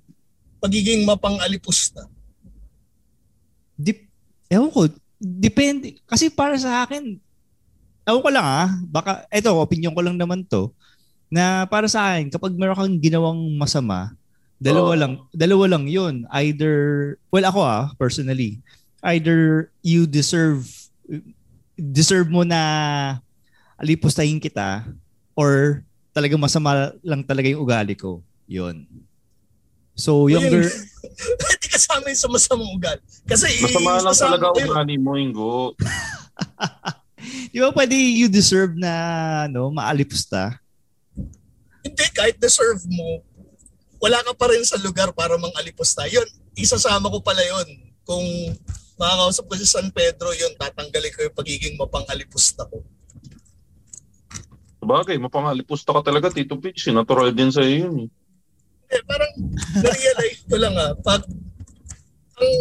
Pagiging mapang-alipusta. Dip, ewan ko, depende. Kasi para sa akin, ewan ko lang ah, baka, eto, opinion ko lang naman to. Na para sa akin, kapag meron kang ginawang masama, dalawa Oo. lang, dalawa lang 'yun. Either well ako ah, personally, either you deserve deserve mo na alipustahin kita or talagang masama lang talaga yung ugali ko. 'Yun. So, younger Hindi kasama *laughs* yun sa masamang ugal. Kasi Masama lang talaga yun. ugali mo, Ingo. *laughs* Di ba pwede you deserve na no, maalipusta? Hindi, kahit deserve mo, wala ka pa rin sa lugar para mang-alipusta. Yun, isasama ko pala yun. Kung makakausap ko si San Pedro, yun, tatanggalin ko yung pagiging mapang-alipusta ko. Sabagay, mapangalipusta ka talaga, Tito Pitch. Natural din sa'yo yun. eh. Eh, parang na-realize ko lang ah, pag ang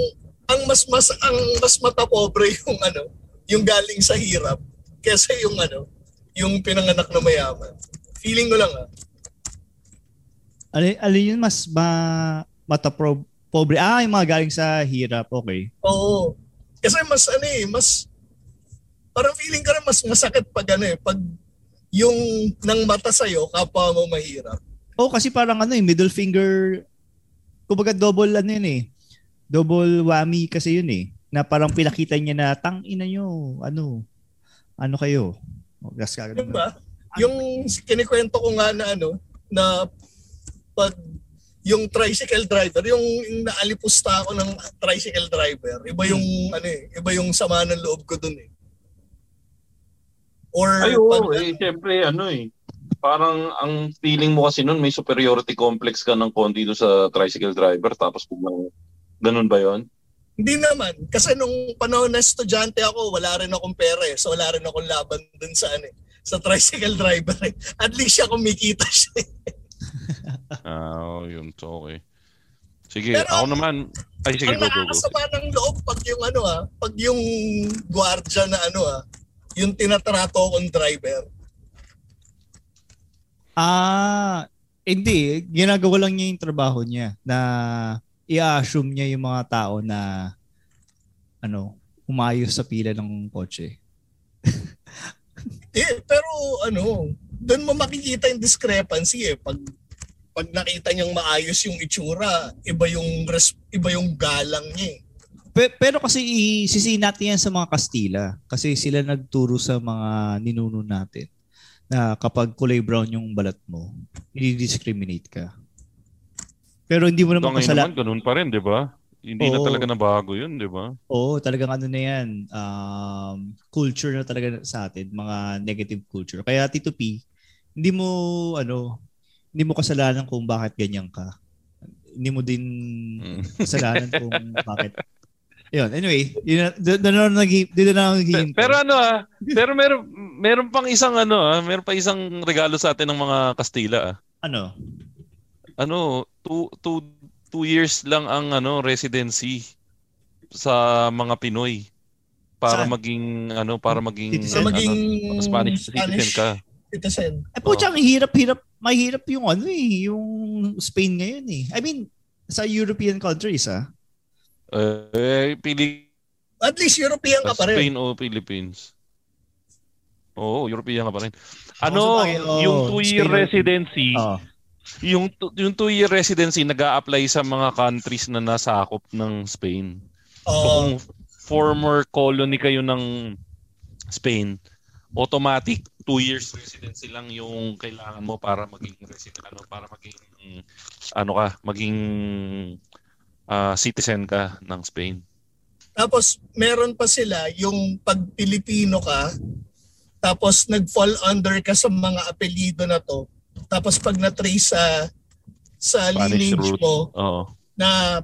ang mas mas ang mas matapobre yung ano, yung galing sa hirap kaysa yung ano, yung pinanganak na mayaman. Feeling ko lang ah. Alin, alin yun mas ma, mata pro, pobre? Ah, yung mga galing sa hirap. Okay. Oo. Kasi mas ano eh, mas parang feeling ko rin mas masakit pag ano eh, pag yung nang mata sa'yo, kapwa mo mahirap. Oh, kasi parang ano eh, middle finger, kumbaga double ano yun eh. Double whammy kasi yun eh. Na parang pinakita niya na, tang ina nyo, ano, ano kayo? Oh, gas ka. Di ba? Yung kinikwento ko nga na ano, na pag yung tricycle driver, yung, naalipusta ako ng tricycle driver, iba yung ano eh, iba yung sama ng loob ko dun eh. Or Ay, oo, pag, eh, syempre, ano eh. Parang ang feeling mo kasi nun, may superiority complex ka ng konti doon sa tricycle driver, tapos biglang, ganun ba yon? Hindi naman. Kasi nung panahon na estudyante ako, wala rin akong pera eh. So wala rin akong laban dun sa ano eh, sa tricycle *laughs* driver eh. At least siya kumikita siya eh. *laughs* Ah, oh, yun. So, okay. Sige, Pero ako ang- naman. Ay, sige, Ang go, go, go. nakakasama ng loob pag yung ano ah, pag yung gwardiya na ano ah, yung tinatrato kong driver. Ah, hindi. Ginagawa lang niya yung trabaho niya na i-assume niya yung mga tao na ano, umayos sa pila ng kotse. *laughs* Eh, pero ano, doon mo makikita yung discrepancy eh. Pag pag nakita niyang maayos yung itsura, iba yung res, iba yung galang niya eh. Pe- pero kasi isisihin natin yan sa mga Kastila kasi sila nagturo sa mga ninuno natin na kapag kulay brown yung balat mo, i-discriminate ka. Pero hindi mo naman Hanggang ngayon kasala. naman, ganun pa rin, di ba? Hindi na Oo. talaga nabago yun, di ba? Oo, talagang ano na yan, um, culture na talaga sa atin, mga negative culture. Kaya Tito P, hindi mo, ano, hindi mo kasalanan kung bakit ganyan ka. Hindi mo din Mm. kasalanan kung bakit. Yun, anyway, yun, doon na naghi- doon na naghihintay. Pero ano ah, pero meron meron pang isang ano ah, meron pa isang regalo sa atin ng mga Kastila ah. ano? Ano, two, two, two years lang ang ano residency sa mga Pinoy para Saan? maging ano para maging Citizen. So maging ano, Spanish citizen ka. citizen. Eh po, tsaka hirap-hirap, mahirap yung ano eh, yung Spain ngayon eh. I mean, sa European countries ah. Eh, pili At least European ka pa rin. Spain o Philippines. Oo, European ka pa rin. Ano, bagay, oo, yung two-year Spain residency, Oo. yung yung two-year residency nag apply sa mga countries na nasakop ng Spain. So Oo. kung former colony kayo ng Spain, automatic two years residency lang yung kailangan mo para maging resident ano para maging ano ka, maging ah, citizen ka ng Spain. Tapos meron pa sila yung pag Pilipino ka, tapos nag-fall under ka sa mga apelido na to. Tapos pag na-trace sa sa Spanish lineage roots. mo Oo. na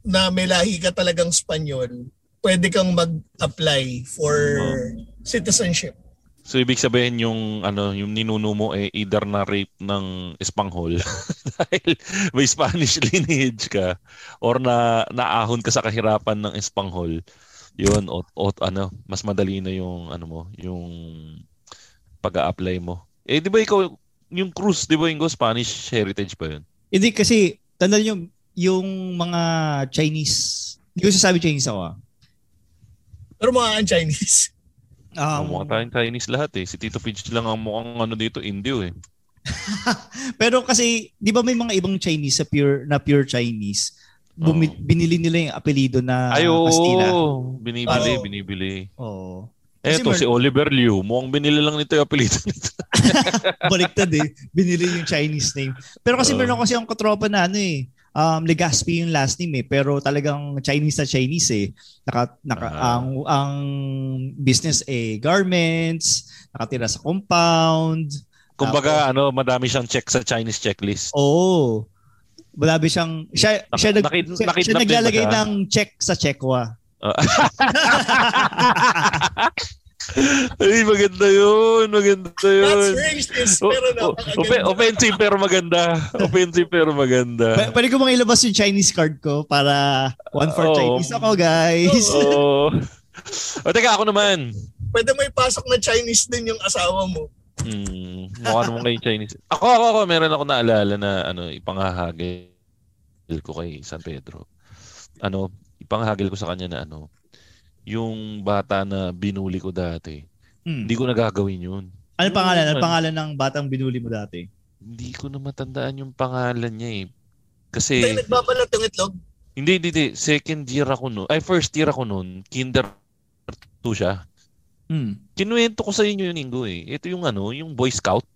na may lahi ka talagang Spanyol, pwede kang mag-apply for citizenship. So ibig sabihin yung ano yung ninuno mo eh either na rape ng Espanghol *laughs* dahil may Spanish lineage ka or na naahon ka sa kahirapan ng Espanghol. Yun o, o ano, mas madali na yung ano mo, yung pag-a-apply mo. Eh di ba ikaw yung cruise, di ba yung Spanish heritage pa yun? Hindi kasi, tandaan nyo, yung mga Chinese, hindi ko sasabi Chinese ako ah. Pero mga Chinese. Um, mukha tayong Chinese lahat eh. Si Tito Pidge lang ang mukhang ano dito, Indio eh. *laughs* Pero kasi, di ba may mga ibang Chinese sa pure, na pure Chinese, bumi- Oo. binili nila yung apelido na Ay, oo. Castilla. Binibili, Oo. binibili. Oo. Kasi Eto, mer- si Oliver Liu. Mukhang binili lang nito yung apelido *laughs* nito. *laughs* Baliktad eh. Binili yung Chinese name. Pero kasi Oo. meron kasi ang katropa na ano eh. Um, Legaspi yung last name eh. Pero talagang Chinese na Chinese eh. Naka, naka, Ah. ang, ang business eh, garments, nakatira sa compound. Kumbaga, ano, madami siyang check sa Chinese checklist. Oo. Malabi siyang, siya, Nak- siya, nag, siya, nakidnap siya naglalagay ng check sa checkwa. *laughs* *laughs* Ay, maganda yun. Maganda That's yun. racist, O- pero o- napakaganda. offensive pero maganda. Offensive pero maganda. P- pwede ko bang ilabas yung Chinese card ko para one for Oo. Chinese ako, guys. Oo. O teka, ako naman. Pwede may pasok na Chinese din yung asawa mo. Hmm, mukha naman kayo Chinese. Ako, ako, ako, meron ako naalala na ano, ipanghahagil ko kay San Pedro. Ano, ipanghagil ko sa kanya na ano, yung bata na binuli ko dati. Hmm. Hindi ko nagagawin yun. Ano pangalan? Ano pangalan ng batang binuli mo dati? Hindi ko na matandaan yung pangalan niya eh. Kasi, Tayo nagbabalat yung itlog. hindi, hindi, hindi. Second year ako noon. Ay, first year ako noon. Kinder 2 siya. Hmm. Kinuwento ko sa inyo yung linggo eh. Ito yung ano, yung Boy Scout.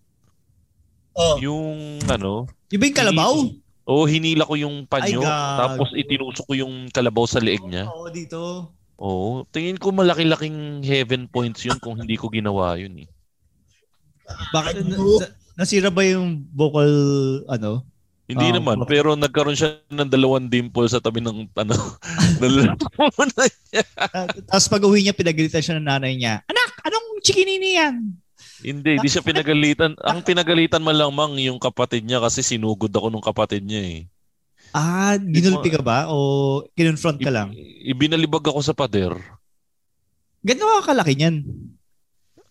Oh. Yung ano, Yung ba yung kalabaw? Oo, hinila ko yung panyo, Ay, tapos itinusok ko yung kalabaw sa leeg niya. Oo, dito. Oo, tingin ko malaki-laking heaven points yun kung hindi ko ginawa yun eh. Bakit? Na- nasira ba yung vocal, ano? Hindi Ah, naman, pero nagkaroon siya ng dalawang dimple sa tabi ng ano, *laughs* nalalaman niya. Ah, Tapos pag uwi niya, pinagalitan siya ng nanay niya. Anak, anong chikinini yan? Hindi, di siya pinagalitan. Ang pinagalitan man lang mang yung kapatid niya kasi sinugod ako nung kapatid niya eh. Ah, ginulpi ka ba? O kinonfront ka lang? Ibinalibag ako sa pader. Gano'n ka kalaki niyan?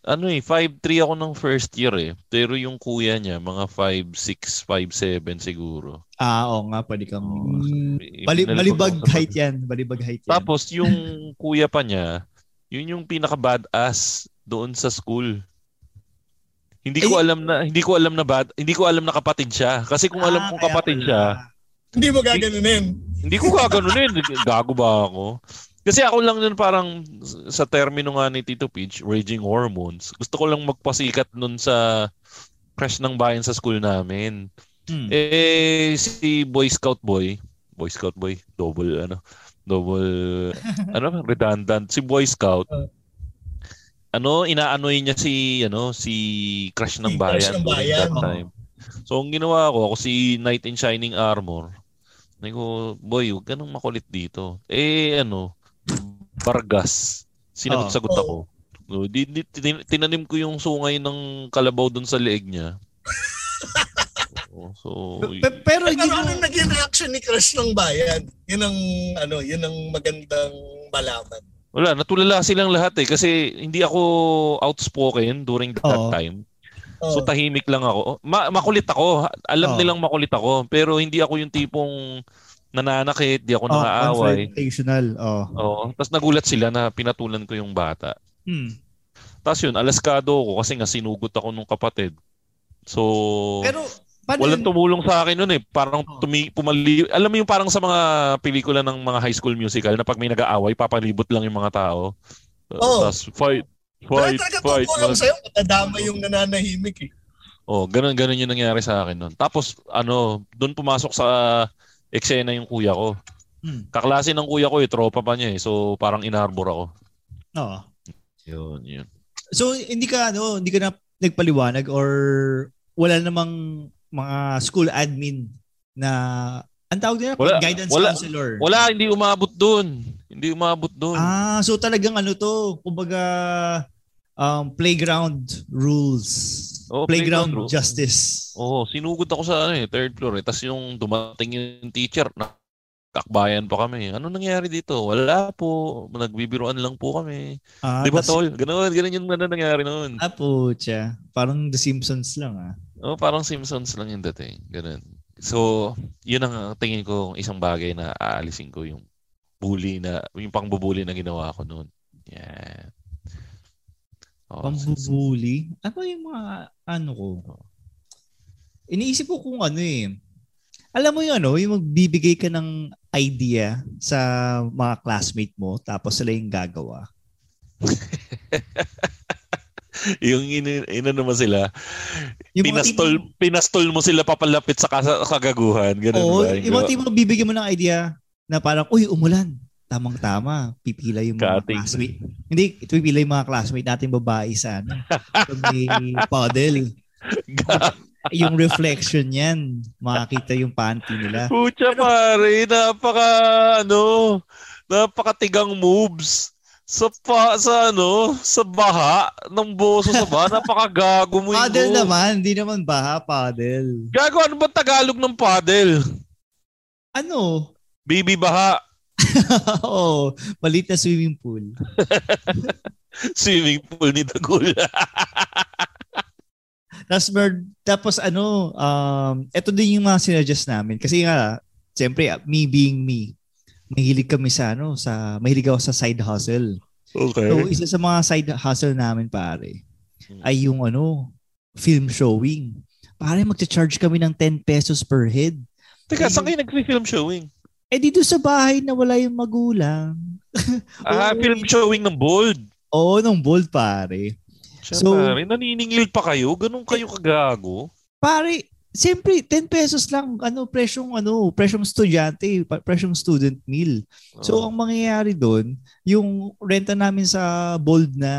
Ano eh, 5'3 ako ng first year eh. Pero yung kuya niya, mga 5'6, 5'7 siguro. Ah, oo nga, pwede kang... I- Bali, balibag height yan. Balibag height yan. Tapos yung *laughs* kuya pa niya, yun yung pinaka badass doon sa school. Hindi ko Eh, alam na hindi ko alam na bad, hindi ko alam na kapatid siya. Kasi kung alam Ah, kong kaya kapatid pala. siya, Hindi mo gaganunin. hindi ko gaganunin. Gago ba ako? Kasi ako lang nun parang sa termino nga ni Tito Peach, raging hormones. Gusto ko lang magpasikat nun sa crush ng bayan sa school namin. Hmm. Eh, si Boy Scout Boy, Boy Scout Boy, double, ano, double, *laughs* ano, redundant. Si Boy Scout, ano, inaanoy niya si, ano, si Crush ng Si Crush Bayan ng Bayan. that time. So, ang ginawa ko, ako si Knight in Shining Armor. Sabi ko, boy, huwag ka nang makulit dito. Eh, ano, Vargas. Sinagot-sagot Oo. ako. No, di, di, tin- tinanim ko yung sungay ng kalabaw doon sa leeg niya. *laughs* Oo, so, Pe- pero hindi Pero mo... ano naging reaction ni Crush ng Bayan? Yun ang, ano, yun ang magandang malaman. wala, natulala silang lahat eh. Kasi hindi ako outspoken during that Oo. time. Oh. So tahimik lang ako. Ma- makulit ako. Alam Oo. nilang makulit ako. Pero hindi ako yung tipong nananakit, di ako Oh, nakaaway. confrontational. Oh. Oo. Tapos nagulat sila na pinatulan ko yung bata. Hmm. Tapos yun, alaskado ako kasi nga sinugot ako nung kapatid. So, Pero, paano walang yun? tumulong sa akin nun eh. Parang Oo. tumi, pumali... Alam mo yung parang sa mga pelikula ng mga high school musical na pag may nag-aaway, papalibot lang yung mga tao. Oo. Tapos fight, Pero fight, talaga fight. tutulong mag- sa'yo, matadama yung nananahimik eh. Oh, ganun ganun yung nangyari sa akin noon. Tapos ano, doon pumasok sa eksena yung kuya ko. Hmm. Kaklase ng kuya ko eh, tropa pa niya eh. So parang inarbor ako. Oo. Yun, yun. So, hindi ka, ano, hindi ka na nagpaliwanag or wala namang mga school admin na ang tawag nila Wala, guidance wala, counselor. Wala, hindi umabot doon. Hindi umabot doon. Ah, so talagang ano to, kumbaga um, playground rules. Oo, playground, playground rules. justice. Oo, sinugod ako sa ano eh, third floor eh. Tapos yung dumating yung teacher, na kakbayan pa kami. Ano nangyari dito? Wala po. Nagbibiruan lang po kami. Ah, Di ba, tas- tol? Ganun, ganun yung ano nangyari noon. Ah, putya. Parang The Simpsons lang ah. Oh, parang Simpsons lang yung dating. Ganun. So, yun ang tingin ko isang bagay na aalisin ko yung bully na, yung pangbubuli na ginawa ko noon. Yeah. Oh, Pambubuli. Ano yung mga ano ko? iniisip ko kung ano eh. Alam mo yung ano, yung magbibigay ka ng idea sa mga classmate mo tapos sila yung gagawa. *laughs* yung ina, ina naman sila, Yung pinastol, pinastol mo sila papalapit sa kagaguhan. Ganun Oo, ba? yung mga tipo bibigyan mo ng idea na parang, uy, umulan. Tamang-tama. Pipila yung mga Cutting. classmate. Hindi, ito pipila yung mga classmate natin babae sa ano. May *laughs* puddle. yung reflection yan. Makakita yung panty nila. Pucha pare, napaka ano, napakatigang moves sa pa, sa ano, sa baha ng boso sa baha, napakagago mo yung Paddle naman, hindi naman baha, paddle. Gago, ano ba Tagalog ng paddle? Ano? Baby baha, *laughs* Oo, malit na swimming pool. *laughs* swimming pool ni Dagul. *laughs* Tapos, mer- tapos ano, um, ito din yung mga sinuggest namin. Kasi nga, siyempre, me being me, mahilig kami sa ano, sa, mahilig ako sa side hustle. okay. So, isa sa mga side hustle namin, pare, ay yung ano, film showing. Pare, magcha-charge kami ng 10 pesos per head. Teka, saan kayo nag-film showing? Eh, dito sa bahay na wala yung magulang. *laughs* Ah, Oo. film showing ng bold. Oo, nung bold, pare. Siya, So- pare, naniningil pa kayo? Ganun kayo kagago? Pare, siyempre, 10 pesos lang, ano, presyong, ano, presyong estudyante, presyong student meal. So, Oh. ang mangyayari doon, yung renta namin sa bold na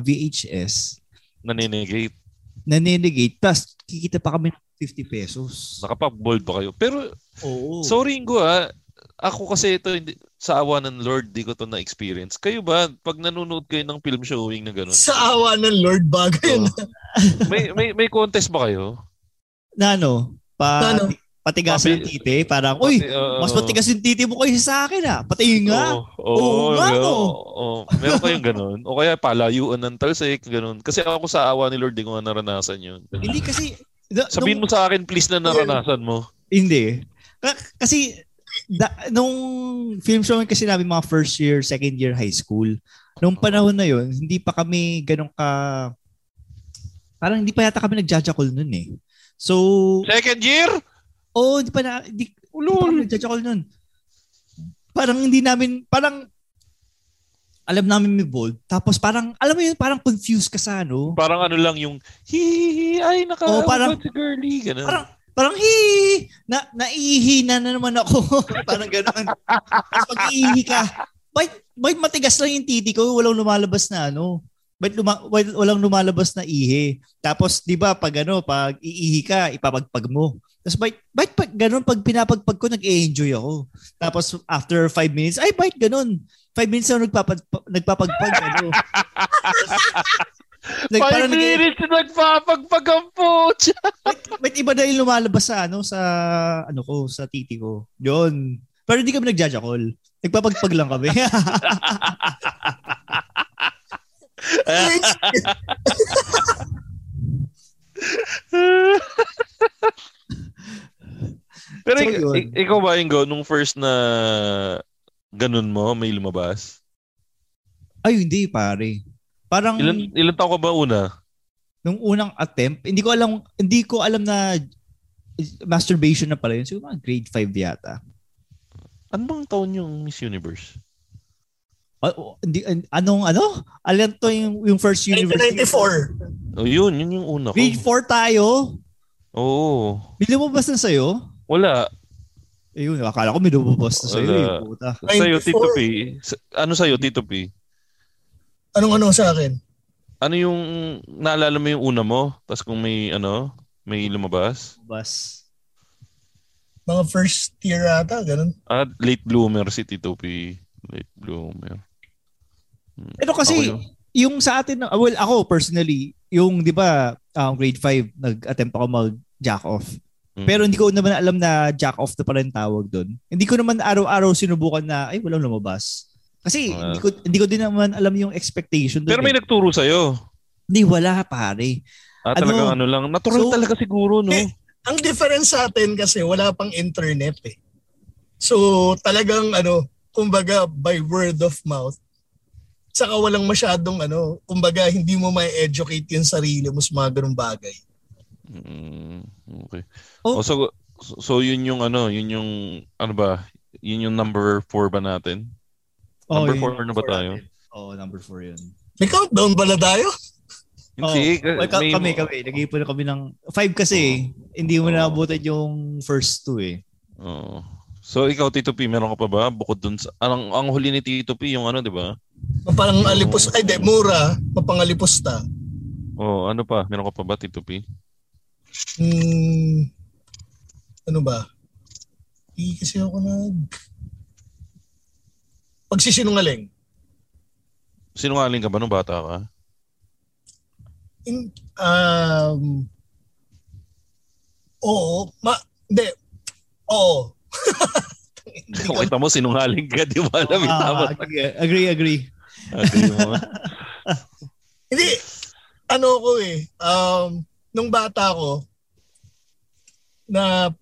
VHS, naninigate. naninegate, plus kikita pa kami ng 50 pesos. Nakapag-bold pa kayo. Pero, Oo. sorry Ingo ah, ako kasi ito, hindi, sa awa ng Lord, di ko to na-experience. Kayo ba, pag nanonood kayo ng film showing na gano'n, Sa awa ng Lord Oo. na. *laughs* may, may, may contest ba kayo? na ano, pa, Ano? patigasan ng titi, parang, uy, Pati, oo. mas matigas yung titi mo kayo sa akin ah. Pati nga. Oo, oo, Oo nga, meron- no? oo. meron kayong ganun. O kaya palayuan ng talsik, ganun. Kasi ako sa awa ni Lord, di ko nga naranasan yun. Hindi kasi, da- Sabihin mo sa akin, please, na naranasan mo. Hindi. Ka- kasi, da, nung film showing kasi namin mga first year, second year high school, nung panahon na yon hindi pa kami ganun ka, parang hindi pa yata kami nagjajakol nun eh. So, Second year? oh, hindi pa na, hindi, hindi pa kami nagjajakol nun. Parang hindi namin, parang, alam namin may bold. Tapos parang, alam mo yun, parang confused ka sa ano. Parang ano lang yung, hihihi, ay, naka, Oo, parang- girly, ganun. Parang, parang hi na naihina na naman ako. *laughs* parang gano'n. Tapos pag iihi ka, bakit, bakit matigas lang yung titi ko, walang lumalabas na ano. Bakit luma, wal- walang lumalabas na ihi. Tapos, di ba, pag ano, pag iihi ka, ipapagpag mo. Tapos, bakit, bakit pag ganun, pag pinapagpag ko, nag-enjoy ako. Tapos, after five minutes, ay, bakit ganun? Five minutes ako nagpapag, nagpapagpag, ano. *laughs* Nag, Five parang nag- minutes na nagpapagpag ang putya. Ba't iba na yung lumalabas sa ano sa ano ko sa titi ko. Yun. Pero hindi kami nagjajakol. Nagpapagpag lang kami. *laughs* Pero So, ik- ik- ikaw ba, Ingo, nung first na ganun mo, may lumabas? Ay, hindi pare. Parang Ilan, ilan taon ka ba una? nung unang attempt, hindi ko alam hindi ko alam na masturbation na pala yun. Siguro mga grade 5 yata. Ano bang taon yung Miss Universe? Oh, hindi, an- anong ano? Alam to yung, yung first university. 1994. Oh, yun. Yun yung una ko. Grade 4 tayo. Oo. May lumabas na sa'yo? Wala. Ayun, akala ko may lumabas na sa'yo. Wala. Eh, puta. Sa'yo, 94. Tito P. Sa- Ano sa'yo, Tito P? Anong ano sa akin? Ano yung, naalala mo yung una mo? Tapos kung may, ano, may lumabas? Lumabas. Mga first year ata, ganun. Ah, late bloomer si Tito P. Late bloomer. Hmm. Pero kasi, Ako yun. yung sa atin, ah, well, ako personally, yung, di ba, um, grade 5, nag-attempt ako mag-jack off. Mm. Pero hindi ko naman alam na jack off na pala yung tawag doon. Hindi ko naman araw-araw sinubukan na, ay, walang lumabas. Kasi Ah. hindi ko hindi ko din naman alam yung expectation doon. Pero may eh. nagturo sa'yo. Hindi, wala, pare. Ah, Ano? talagang ano lang. Natural So- talaga siguro, no? Eh, Ang difference sa atin kasi wala pang internet eh. So talagang ano, kumbaga by word of mouth. Saka walang masyadong ano, kumbaga hindi mo may educate yung sarili mo sa mga ganung bagay. Mm, okay. Oh. Oh, so, so yun yung ano, yun yung ano ba? Yun yung number 4 ba natin? Number yun four yung na ba four tayo? Oo, number 4 yun. May countdown pala tayo? Hindi. Oh, well, ka- may- kami, kami. Nag-iipon na kami ng... Five kasi eh. Hindi mo Oo. naabutan yung first two eh. Oo. So ikaw Tito P, meron ka pa ba bukod dun sa ang ang huli ni Tito P yung ano, 'di ba? Mapang alipos, ay de, mura, mapangalipusta. Oh, ano pa? Meron ka pa ba Tito P? Hmm, ano ba? Hindi kasi ako nag... Pagsisinungaling. Sinungaling ka ba nung bata ka? In, um, oo, ma, hindi, oo. *laughs* Kung kita mo sinungaling ka, di ba? Alam tama. Ah, agree, agree. Agree mo. *laughs* Hindi, ano ko eh, um, nung bata ko, na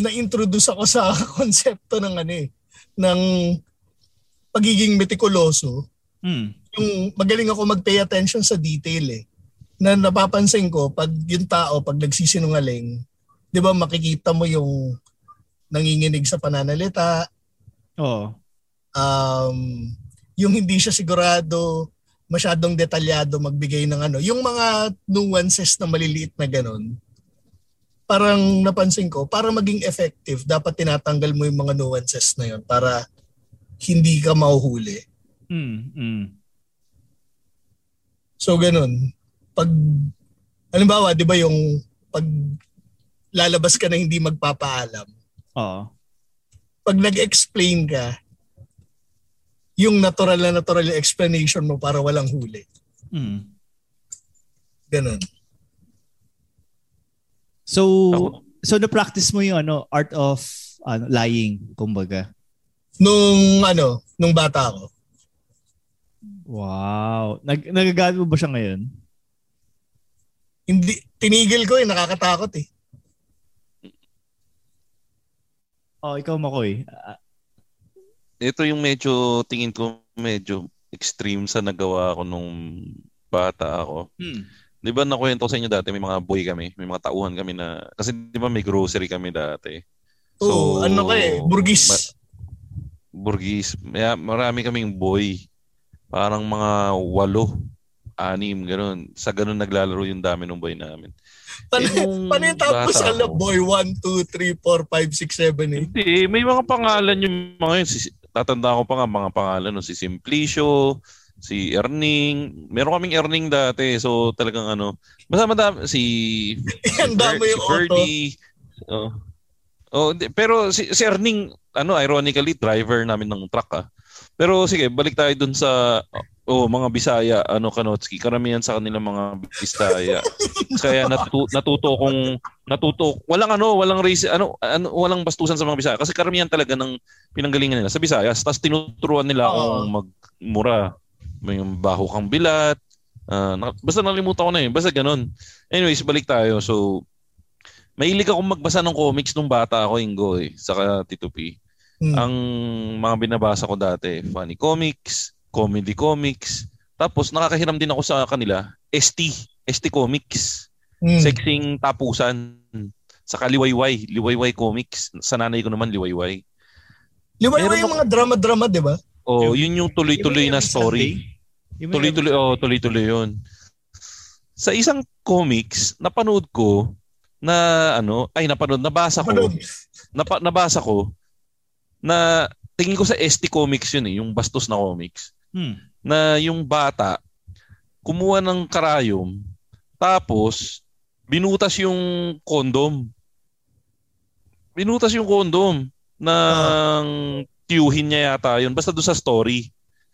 na-introduce ako sa *laughs* konsepto ng ano eh, ng pagiging metikuloso. Hmm. Yung magaling ako mag-pay attention sa detail eh. Na napapansin ko, pag yung tao, pag nagsisinungaling, di ba makikita mo yung nanginginig sa pananalita, Oo. um, yung hindi siya sigurado, masyadong detalyado magbigay ng ano. Yung mga nuances na maliliit na ganun, parang napansin ko, para maging effective, dapat tinatanggal mo yung mga nuances na yun para hindi ka mahuhuli. Hmm. Hmm. So ganun. Pag, halimbawa, di ba yung pag lalabas ka na hindi magpapaalam, Oo. pag nag-explain ka, yung natural na natural yung explanation mo para walang huli. Hmm. Ganun. So, so na-practice mo yung ano, art of ano, lying, kumbaga. Nung ano, nung bata ako. Wow. Nag nagagamit mo ba siya ngayon? Hindi, tinigil ko eh, nakakatakot eh. Oh, ikaw Makoy. Ah, Ito yung medyo, tingin ko, medyo extreme sa nagawa ko nung bata ako. hmm. Di ba nakwento ko sa inyo dati, may mga boy kami, may mga tauhan kami na, kasi di ba may grocery kami dati. Oo, ano ka eh, burgis. ma- burgis. May, marami kaming boy. Parang mga walo, anim, ganun. Sa ganun naglalaro yung dami ng boy namin. paano, eh, *laughs* paano yung tapos alam, boy, 1, 2, 3, 4, 5, 6, 7, 8. Hindi, may mga pangalan yung mga yun. Si, tatanda ko pa nga mga pangalan. No? Si Simplicio, si Erning. Meron kaming Erning dati. So talagang ano. Basta madami. Si, *laughs* Ang dami si yung. Ferdy. Oh. Oh, hindi, pero si, si Erning, ano, ironically, driver namin ng truck ah. Pero sige, balik tayo dun sa oh, mga Bisaya, ano Kanotski, karamihan sa kanila mga Bisaya. *laughs* Kaya natuto, natuto kong natuto, walang ano, walang race, ano, ano, walang bastusan sa mga Bisaya kasi karamihan talaga ng pinanggalingan nila sa Visayas. Tapos tinuturuan nila akong magmura. May baho kang bilat. na- basta nalimutan ko na yun. Basta ganun. Anyways, balik tayo. So, mahilig akong magbasa ng comics nung bata ako, Ingo, eh, saka Tito P. Hmm. Ang mga binabasa ko dati, funny comics, comedy comics. Tapos nakakahiram din ako sa kanila, ST, ST Comics. Hmm. Sexing tapusan. Saka Liwayway, Liwayway Comics. Sa nanay ko naman, Liwayway. Liway Meron yung mga drama-drama, di ba? O, yun yung tuloy-tuloy na story. Tuloy-tuloy, oh, tuloy-tuloy yun. Sa isang comics, napanood ko na ano, ay napanood, nabasa ko, napa, nabasa ko na tingin ko sa ST Comics yun eh, yung bastos na comics. Hmm. na yung bata kumuha ng karayom tapos binutas yung kondom. Binutas yung kondom ng tiyuhin niya yata yun. Basta doon sa story.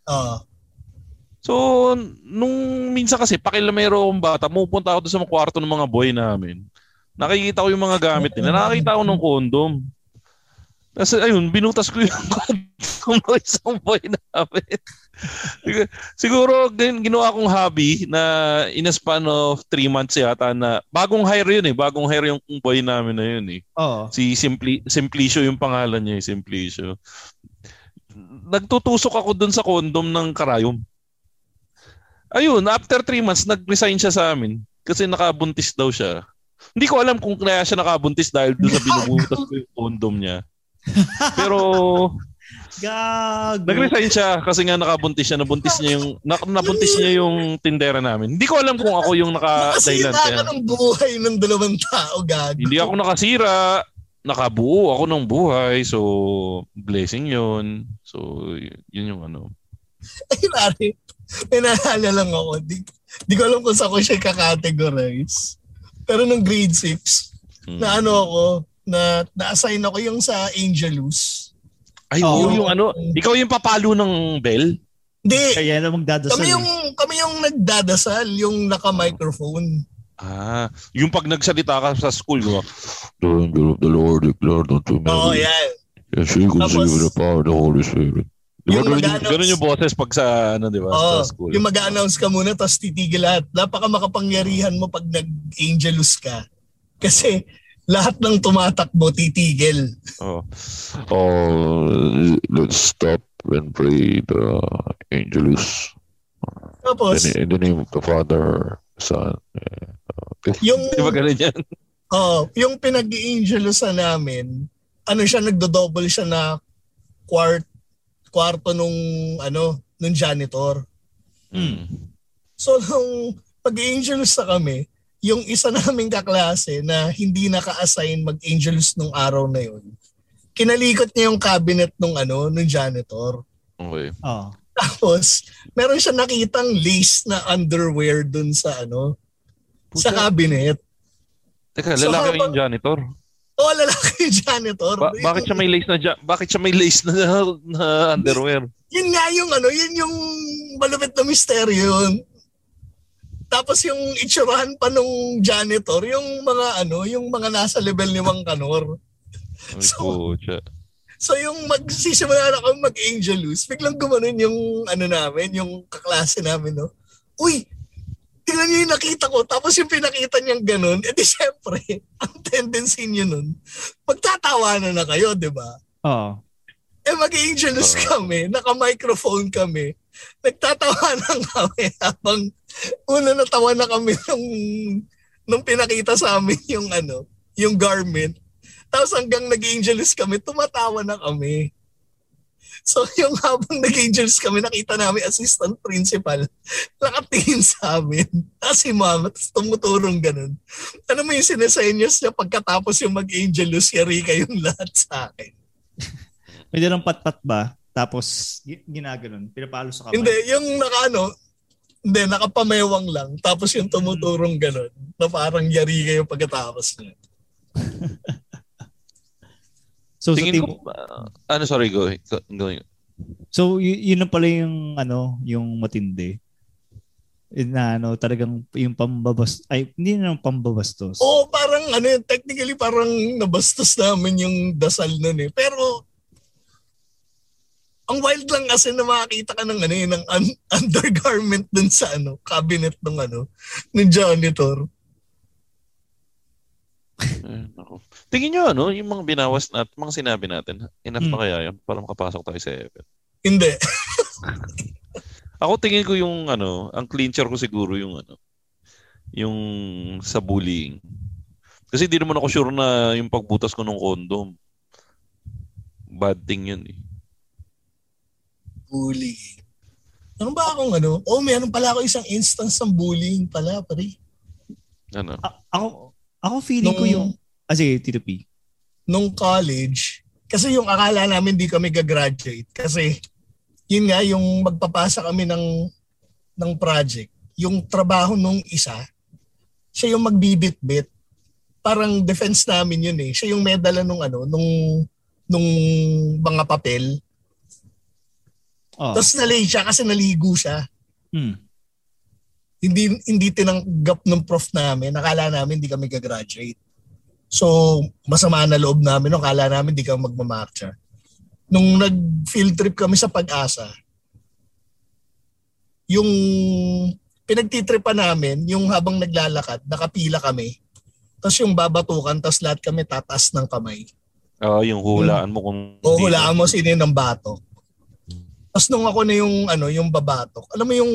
Ah. So, nung minsan kasi, pakilamero akong bata, pupunta ako doon sa mga kwarto ng mga boy namin. Nakikita ko yung mga gamit nila. Nakakita ko ng kondom. Kasi ayun, binutas ko yung *laughs* kondom ng isang boy namin. Sig- Siguro gin- ginawa kong hobby na in a span of three months yata na bagong hire yun eh. Bagong hire yung boy namin na yun eh. Oo. Si Simpli, Simplicio yung pangalan niya eh, Simplicio. Nagtutusok ako dun sa kondom ng karayom. Ayun, after three months, nag-resign siya sa amin. Kasi nakabuntis daw siya. Hindi ko alam kung kaya siya nakabuntis dahil doon sa *laughs* binubutas ko yung condom niya. Pero Gag. nag-resign siya kasi nga nakabuntis siya. Nabuntis niya yung na, nabuntis niya yung tindera namin. Hindi ko alam kung ako yung Nakasira naka-dahilan ka ng buhay ng dalawang tao, gago. Hindi ako nakasira. Nakabuo ako ng buhay. So, blessing yun. So, yun yung ano. *laughs* Ay, pare, may naalala lang ako. Di, di ko alam kung saan ko siya kakategorize. Pero nung grade 6, Hmm. na ano ako, na na-assign ako yung sa Angelus. Ay, Oo. oo, yung ano. Ikaw yung papalo ng bell? Hindi, Kaya na magdadasal. kami yung, kami yung nagdadasal, yung naka-microphone. Ah, yung pag nagsalita ka sa school, ko, The angel of the Lord declared unto me. Oo, yan. Could Tapos, see the power of the Holy Spirit. Di ba yung ganun yung, ganun yung boses pag sa, ano, di ba, Oo, sa school? yung mag-announce ka muna tapos titigil lahat. Napaka makapangyarihan mo pag nag-angelus ka. Kasi lahat ng tumatakbo titigil. Oh. oh, let's stop and pray the Angelus. Tapos, In, in the name of the Father, Son. eh, okay. yung, Di ba ganun yan? *laughs* oh, yung pinag-angelusan namin, ano siya, nagdo-double siya na quart, kwarto nung, ano, nung janitor. Mm. So, nung pag-angelus na kami, yung isa *laughs* naming kaklase na hindi naka-assign mag-angelus nung araw na yun, kinalikot niya yung cabinet nung ano, nung janitor. Okay. Oo. Tapos, meron siya nakitang lace na underwear dun sa ano, sa Puta. cabinet. Teka, So, lalaki habang- yung janitor. O, lalaki yung janitor. Ba- bakit siya may lace na ja- bakit siya may lace na, na underwear? Yun nga yung ano, yun yung malupit na misteryo yun. Tapos yung itsurahan pa nung janitor, yung mga ano, yung mga nasa level ni Mang Kanor. Ay, So- pucha. So yung magsisimula na kami mag-angelus, biglang gumanon yung ano namin, yung kaklase namin, no? Uy, tingnan niyo yung nakita ko. Tapos yung pinakita niyang ganun, edi syempre, *laughs* ang tendency niyo nun, magtatawanan na kayo, di ba? Oo. Eh mag-angelus kami, naka-microphone kami, nagtatawanan *laughs* kami habang una natawa na kami nung, nung pinakita sa amin yung ano, yung garment. Tapos hanggang nag-angelus kami, tumatawa na kami. *laughs* So yung habang nag-angelus kami, nakita namin assistant principal, nakatingin sa amin. Tapos si mama, tapos tumutulong ganun. Ano mo yung sinesenyos niya pagkatapos yung mag-angelus, yari kayong lahat sa akin. *laughs* May dalang pat-pat ba? Tapos gi- ginaganon. Pinapalo sa kamay. Hindi, yung nakaano, hindi, nakapamewang lang. Tapos yung tumuturong ganun, na parang yari kayo pagkatapos niya. *laughs* So, sa Tingin team, ko, ah, ano, sorry, go. go, go. so y- yun na pala yung ano, yung matindi. Eh, Na ano, talagang yung pambabas ay hindi na pambabastos. Oo, parang ano yun, technically parang nabastos namin yung dasal nun eh. Pero, ang wild lang kasi na makakita ka ng ano yun, ng un- *laughs* undergarment dun sa ano, cabinet ng ano, ng janitor. Eh. Tingin nyo, ano, yung mga binawas nat, mga sinabi natin, enough Hmm. na kaya yun para makapasok tayo sa Evan? Hindi. *laughs* Ako tingin ko yung ano, ang clincher ko siguro yung ano, yung sa bullying. Kasi di naman ako sure na yung pagbutas ko ng condom. Bad thing yun eh. Bullying. Ano ba akong ano? Oh, meron pala ako isang instance ng bullying pala, pare. Ano? A- ako ako feeling ko Nung- yung ah, sige, Tito P. nung college, kasi yung akala namin di kami gagraduate kasi yun nga yung magpapasa kami ng ng project, yung trabaho nung isa, siya yung magbibit-bit. Parang defense namin yun eh. Siya yung medala nung ano, nung nung mga papel. Oh. Tapos nalay siya kasi naligo siya. Hmm. Hindi hindi tinanggap ng prof namin. Nakala namin di kami gagraduate. So, masama na loob namin. No? Kala namin di kami magmamarcha. Nung nag-field trip kami sa pag-asa, yung pinagtitripan namin, yung habang naglalakad, nakapila kami. Tapos yung babatukan, tapos lahat kami tataas ng kamay. Ah, yung hulaan mo kung O hindi- hulaan mo sino yung batok. Tapos nung ako na yung ano, yung babatok. Alam mo yung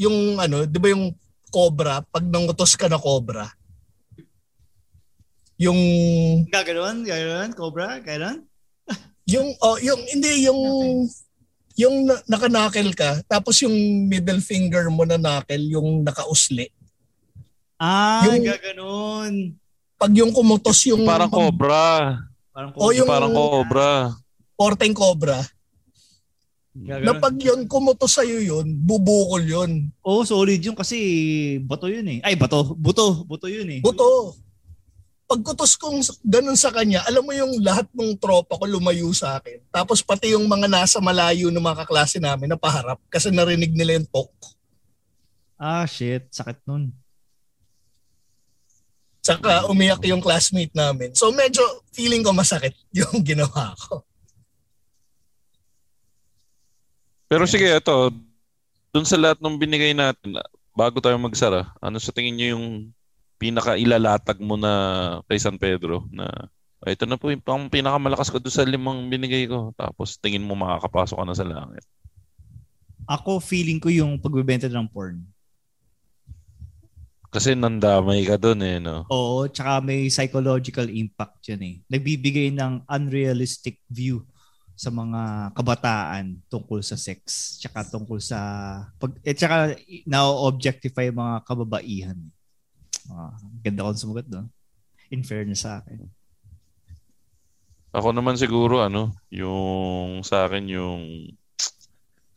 yung ano, 'di ba yung cobra pag nangutos ka na cobra? Yung Gaganon, gaganon, Cobra, gaganon. *laughs* yung oh, yung hindi yung yung na- nakanakel ka tapos yung middle finger mo na knuckle yung nakausli. Ah, Yung- gaganon. Pag yung kumutos yung Parang cobra. Parang O yung Parang cobra. porteng cobra, Gaganon. na pag yun kumutos sa'yo yun, bubukol yun. Oh, solid yun kasi bato yun eh. Ay, bato. Buto. Buto yun eh. Buto. Pagkutos kong ganun sa kanya, alam mo yung lahat ng tropa ko lumayo sa akin. Tapos pati yung mga nasa malayo ng mga kaklase namin napaharap kasi narinig nila yung tok. Ah, shit. Sakit nun. Tsaka umiyak yung classmate namin. So medyo feeling ko masakit *laughs* yung ginawa ko. Pero sige, ito. Dun sa lahat ng binigay natin, bago tayo magsara, ano sa tingin niyo yung pinaka-ilalatag mo na kay San Pedro na "Ay, ito na po yung pang pinakamalakas ko doon sa limang binigay ko. Tapos tingin mo makakapasok ka na sa langit. Ako, feeling ko yung pagbebenta ng porn. Kasi nandamay ka doon eh, no? Oo, tsaka may psychological impact yan eh. Nagbibigay ng unrealistic view sa mga kabataan tungkol sa sex, tsaka tungkol sa pag eh tsaka na-objectify yung mga kababaihan. Ah, ganda ko sumagot doon. In fairness sa akin. Ako naman siguro, ano, yung sa akin yung,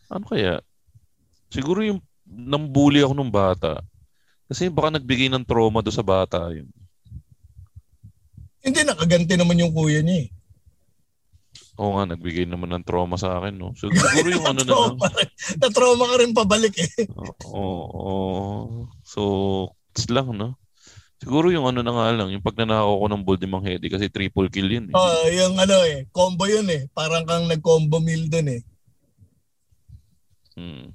ano kaya? Siguro yung nambuli ako nung bata. Kasi baka nagbigay ng trauma do sa bata yun. Hindi, nakaganti naman yung kuya niya eh. Oo nga, nagbigay naman ng trauma sa akin, no? So, siguro yung ano na lang. *laughs* Na-trauma ka rin pabalik eh. Oo. oo. So, it's lang, no? Siguro yung ano na nga lang, yung pag nanakaw ko ng Bold Mang Hedy kasi triple kill yun. Eh. Oh, yung ano eh, combo yun eh. Parang kang nag-combo meal dun eh. Hmm.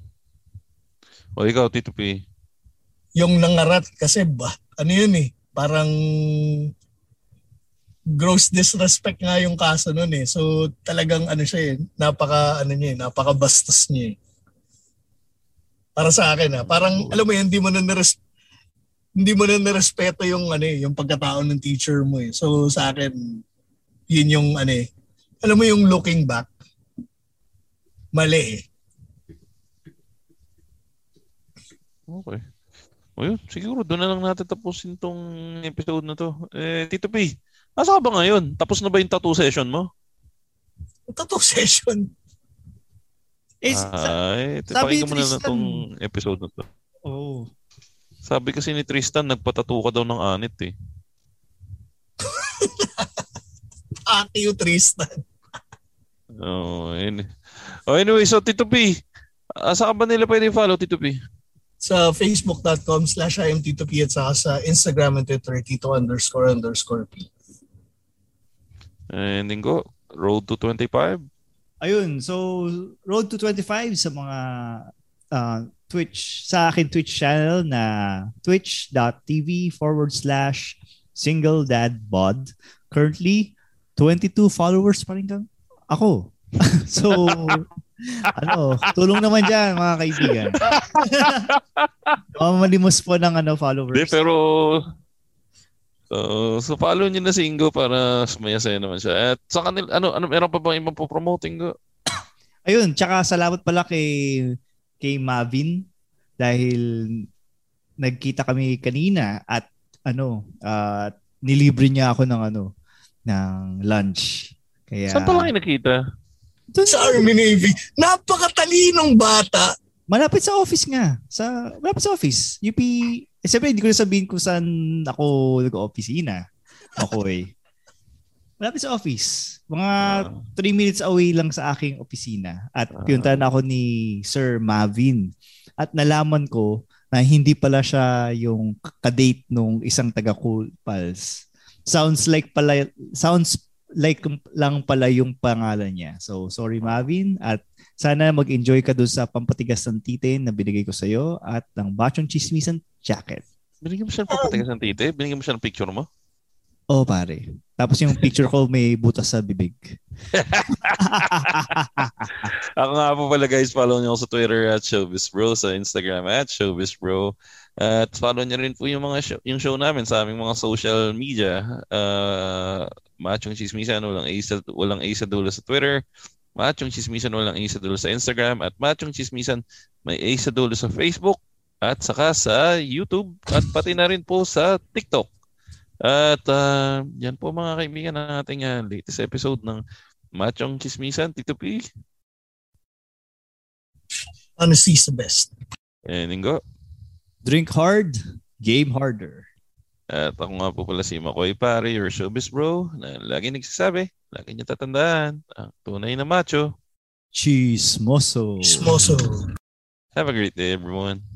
O ikaw, Tito P. Yung nangarat kasi ba, ano yun eh, parang gross disrespect nga yung kaso nun eh. So talagang ano siya eh, napaka ano niya eh, napaka bastos niya eh. Para sa akin ah, parang alam mo yun, hindi mo na nires- hindi mo na nirespeto yung ano eh, yung pagkatao ng teacher mo eh. So sa akin, yun yung ano eh, alam mo yung looking back, mali eh. Okay. O yun, siguro doon na lang natin tapusin tong episode na to. Eh, Tito P, asa ka ba ngayon? Tapos na ba yung tattoo session mo? Tattoo session. Eh, sa- Ay, sabi pakinggan mo na lang Tristan- tong episode na to. oh. Sabi kasi ni Tristan, nagpatattoo ka daw ng anit eh. *laughs* Ate yung Tristan. Oh, ayun. Oh, anyway, so Tito P, asa ka ba nila pwede follow Tito P? sa facebook.com slash imtitop at saka sa Instagram and Twitter, tito underscore underscore p. And then go, road to 25. Ayun, so road to 25 sa mga uh, Twitch, sa akin Twitch channel na twitch.tv forward slash single dad bod. Currently, 22 followers pa rin kang ako. *laughs* so, *laughs* ano, tulong naman dyan mga kaibigan. *laughs* Mamalimos po ng ano, followers. Hindi, pero uh, so follow niyo na si Ingo para sumaya-saya naman siya. At sa kanil, ano, ano, meron pa bang ibang po-promote, Ingo? Ayun, tsaka salamat pala kay kay Mavin dahil nagkita kami kanina at ano, uh, nilibre niya ako ng ano, ng lunch. Kaya Saan pala kayo nakita? Dun, Sa Army Navy, napakatalinong bata. malapit sa office nga. Sa malapit sa office. UP, eh, siyempre hindi ko na sabihin kung saan ako nag-opisina. Ako eh. Malapit sa office. Mga 3 minutes away lang sa aking opisina. At pinuntahan ako ni Sir Mavin. At nalaman ko na hindi pala siya yung kadate nung isang taga Cool Pals. Sounds like pala sounds like lang pala yung pangalan niya. So sorry Mavin at sana mag-enjoy ka doon sa pampatigas ng titin na binigay ko sa iyo at ng Bachong Chismisan jacket. Binigyan mo siya ng papatigas ng tite? Binigyan mo siya ng picture mo? Oo, pare. Tapos yung picture ko may butas sa bibig. *laughs* Ako nga po pala guys, follow niyo ako sa Twitter at ShowbizBro, sa Instagram at ShowbizBro. At follow niyo rin po yung mga show, yung show namin sa aming mga social media. Uh, Machong Chismisan, walang A sa, walang A sa dulo sa Twitter. Machong Chismisan, walang A sa dulo sa Instagram. At Machong Chismisan, may A sa dulo sa Facebook. At saka sa YouTube. At pati na rin po sa TikTok. At uh, yan po mga kaibigan ng ating uh, latest episode ng Machong Chismisan, Tito P. Honesty is the best. And Ingo. Drink hard, game harder. At ako nga po pala si Makoy Pare, your showbiz bro, na lagi nagsasabi, lagi niya tatandaan, ang tunay na macho. Chismoso. Chismoso. Have a great day, everyone.